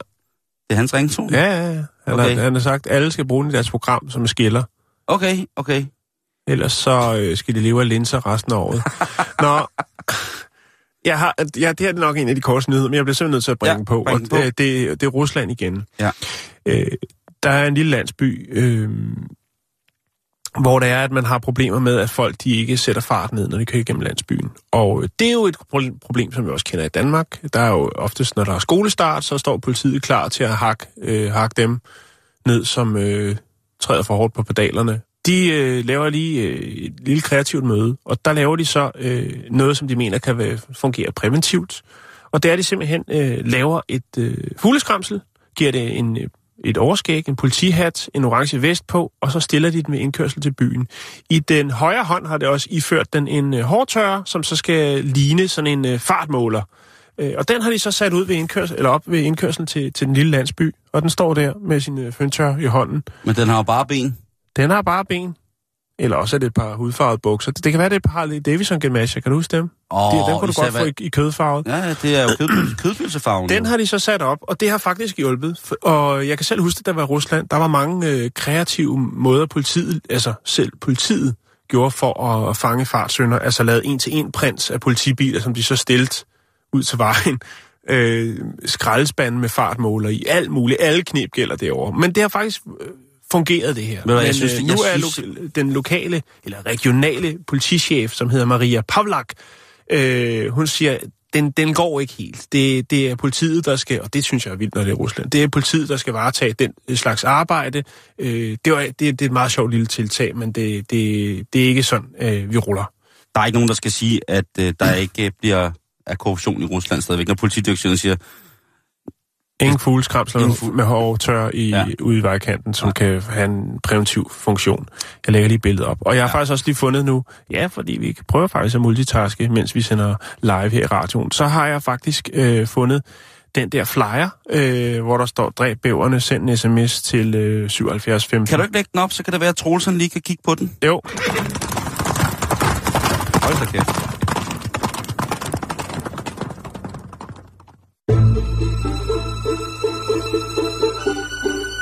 er hans ringetone. ja, ja. ja. Han, Okay. har, han har sagt, at alle skal bruge den i deres program som skiller. Okay, okay. Ellers så øh, skal de leve af linser resten af året. Nå, jeg har, ja, det her er nok en af de korte nyheder, men jeg bliver simpelthen nødt til at bringe Ja, den på. bring og på. Det, det, det er Rusland igen. Ja. Øh, der er en lille landsby, øh, hvor det er, at man har problemer med, at folk de ikke sætter fart ned, når de kører igennem landsbyen. Og øh, det er jo et problem, som vi også kender i Danmark. Der er jo oftest, når der er skolestart, så står politiet klar til at hakke, øh, hakke dem ned, som øh, træder for hårdt på pedalerne. De øh, laver lige øh, et lille kreativt møde, og der laver de så øh, noget, som de mener kan være, fungere præventivt. Og der er de simpelthen øh, laver et øh, fugleskramsel, giver det en, øh, et overskæg, en politihat, en orange vest på, og så stiller de den ved indkørsel til byen. I den højre hånd har det også iført den en øh, hårtørrer, som så skal ligne sådan en øh, fartmåler. Øh, og den har de så sat ud ved indkørsel, eller op ved indkørselen til, til den lille landsby, og den står der med sin føntør i hånden. Men den har bare ben. Den har bare ben. Eller også er det et par hudfarvede bukser. Det, kan være, det er et par Harley Davidson Gemasher. Kan du huske dem? Oh, den kunne du godt få hvad- i, i kødfarvet. Ja, ja, det er jo kød, kødpølsefarven. Den jo. har de så sat op, og det har faktisk hjulpet. Og jeg kan selv huske, at der var Rusland, der var mange øh, kreative måder, politiet, altså selv politiet, gjorde for at, fange fartsønder. Altså lavet en-til-en prints af politibiler, som de så stilte ud til vejen. Øh, skraldespanden med fartmåler i alt muligt. Alle knep gælder derovre. Men det har faktisk øh, fungeret, det her. du hvad, jeg Men synes, øh, nu jeg er synes- lo- den lokale, eller regionale politichef, som hedder Maria Pavlak, øh, hun siger, den, den går ikke helt. Det, det er politiet, der skal, og det synes jeg er vildt, når det er Rusland, det er politiet, der skal varetage den slags arbejde. Øh, det, var, det, det er et meget sjovt lille tiltag, men det, det, det er ikke sådan, øh, vi ruller. Der er ikke nogen, der skal sige, at øh, der ikke øh, bliver af korruption i Rusland stadigvæk. Når politidirektøren siger, Ingen fugleskramsler Ingen fu- med hårde tør i, Ja. ja. ude i vejkanten, som Nej. kan have en præventiv funktion. Jeg lægger lige billedet op. Og jeg har Ja. ja. faktisk også lige fundet nu, ja, fordi vi prøver faktisk at multitaske, mens vi sender live her i radioen, så har jeg faktisk øh, fundet den der flyer, øh, hvor der står, dræb bæverne, send en sms til øh, 7715. kan du ikke lægge den op, så kan det være, at Troelsen lige kan kigge på den. Jo, Hold da kæft.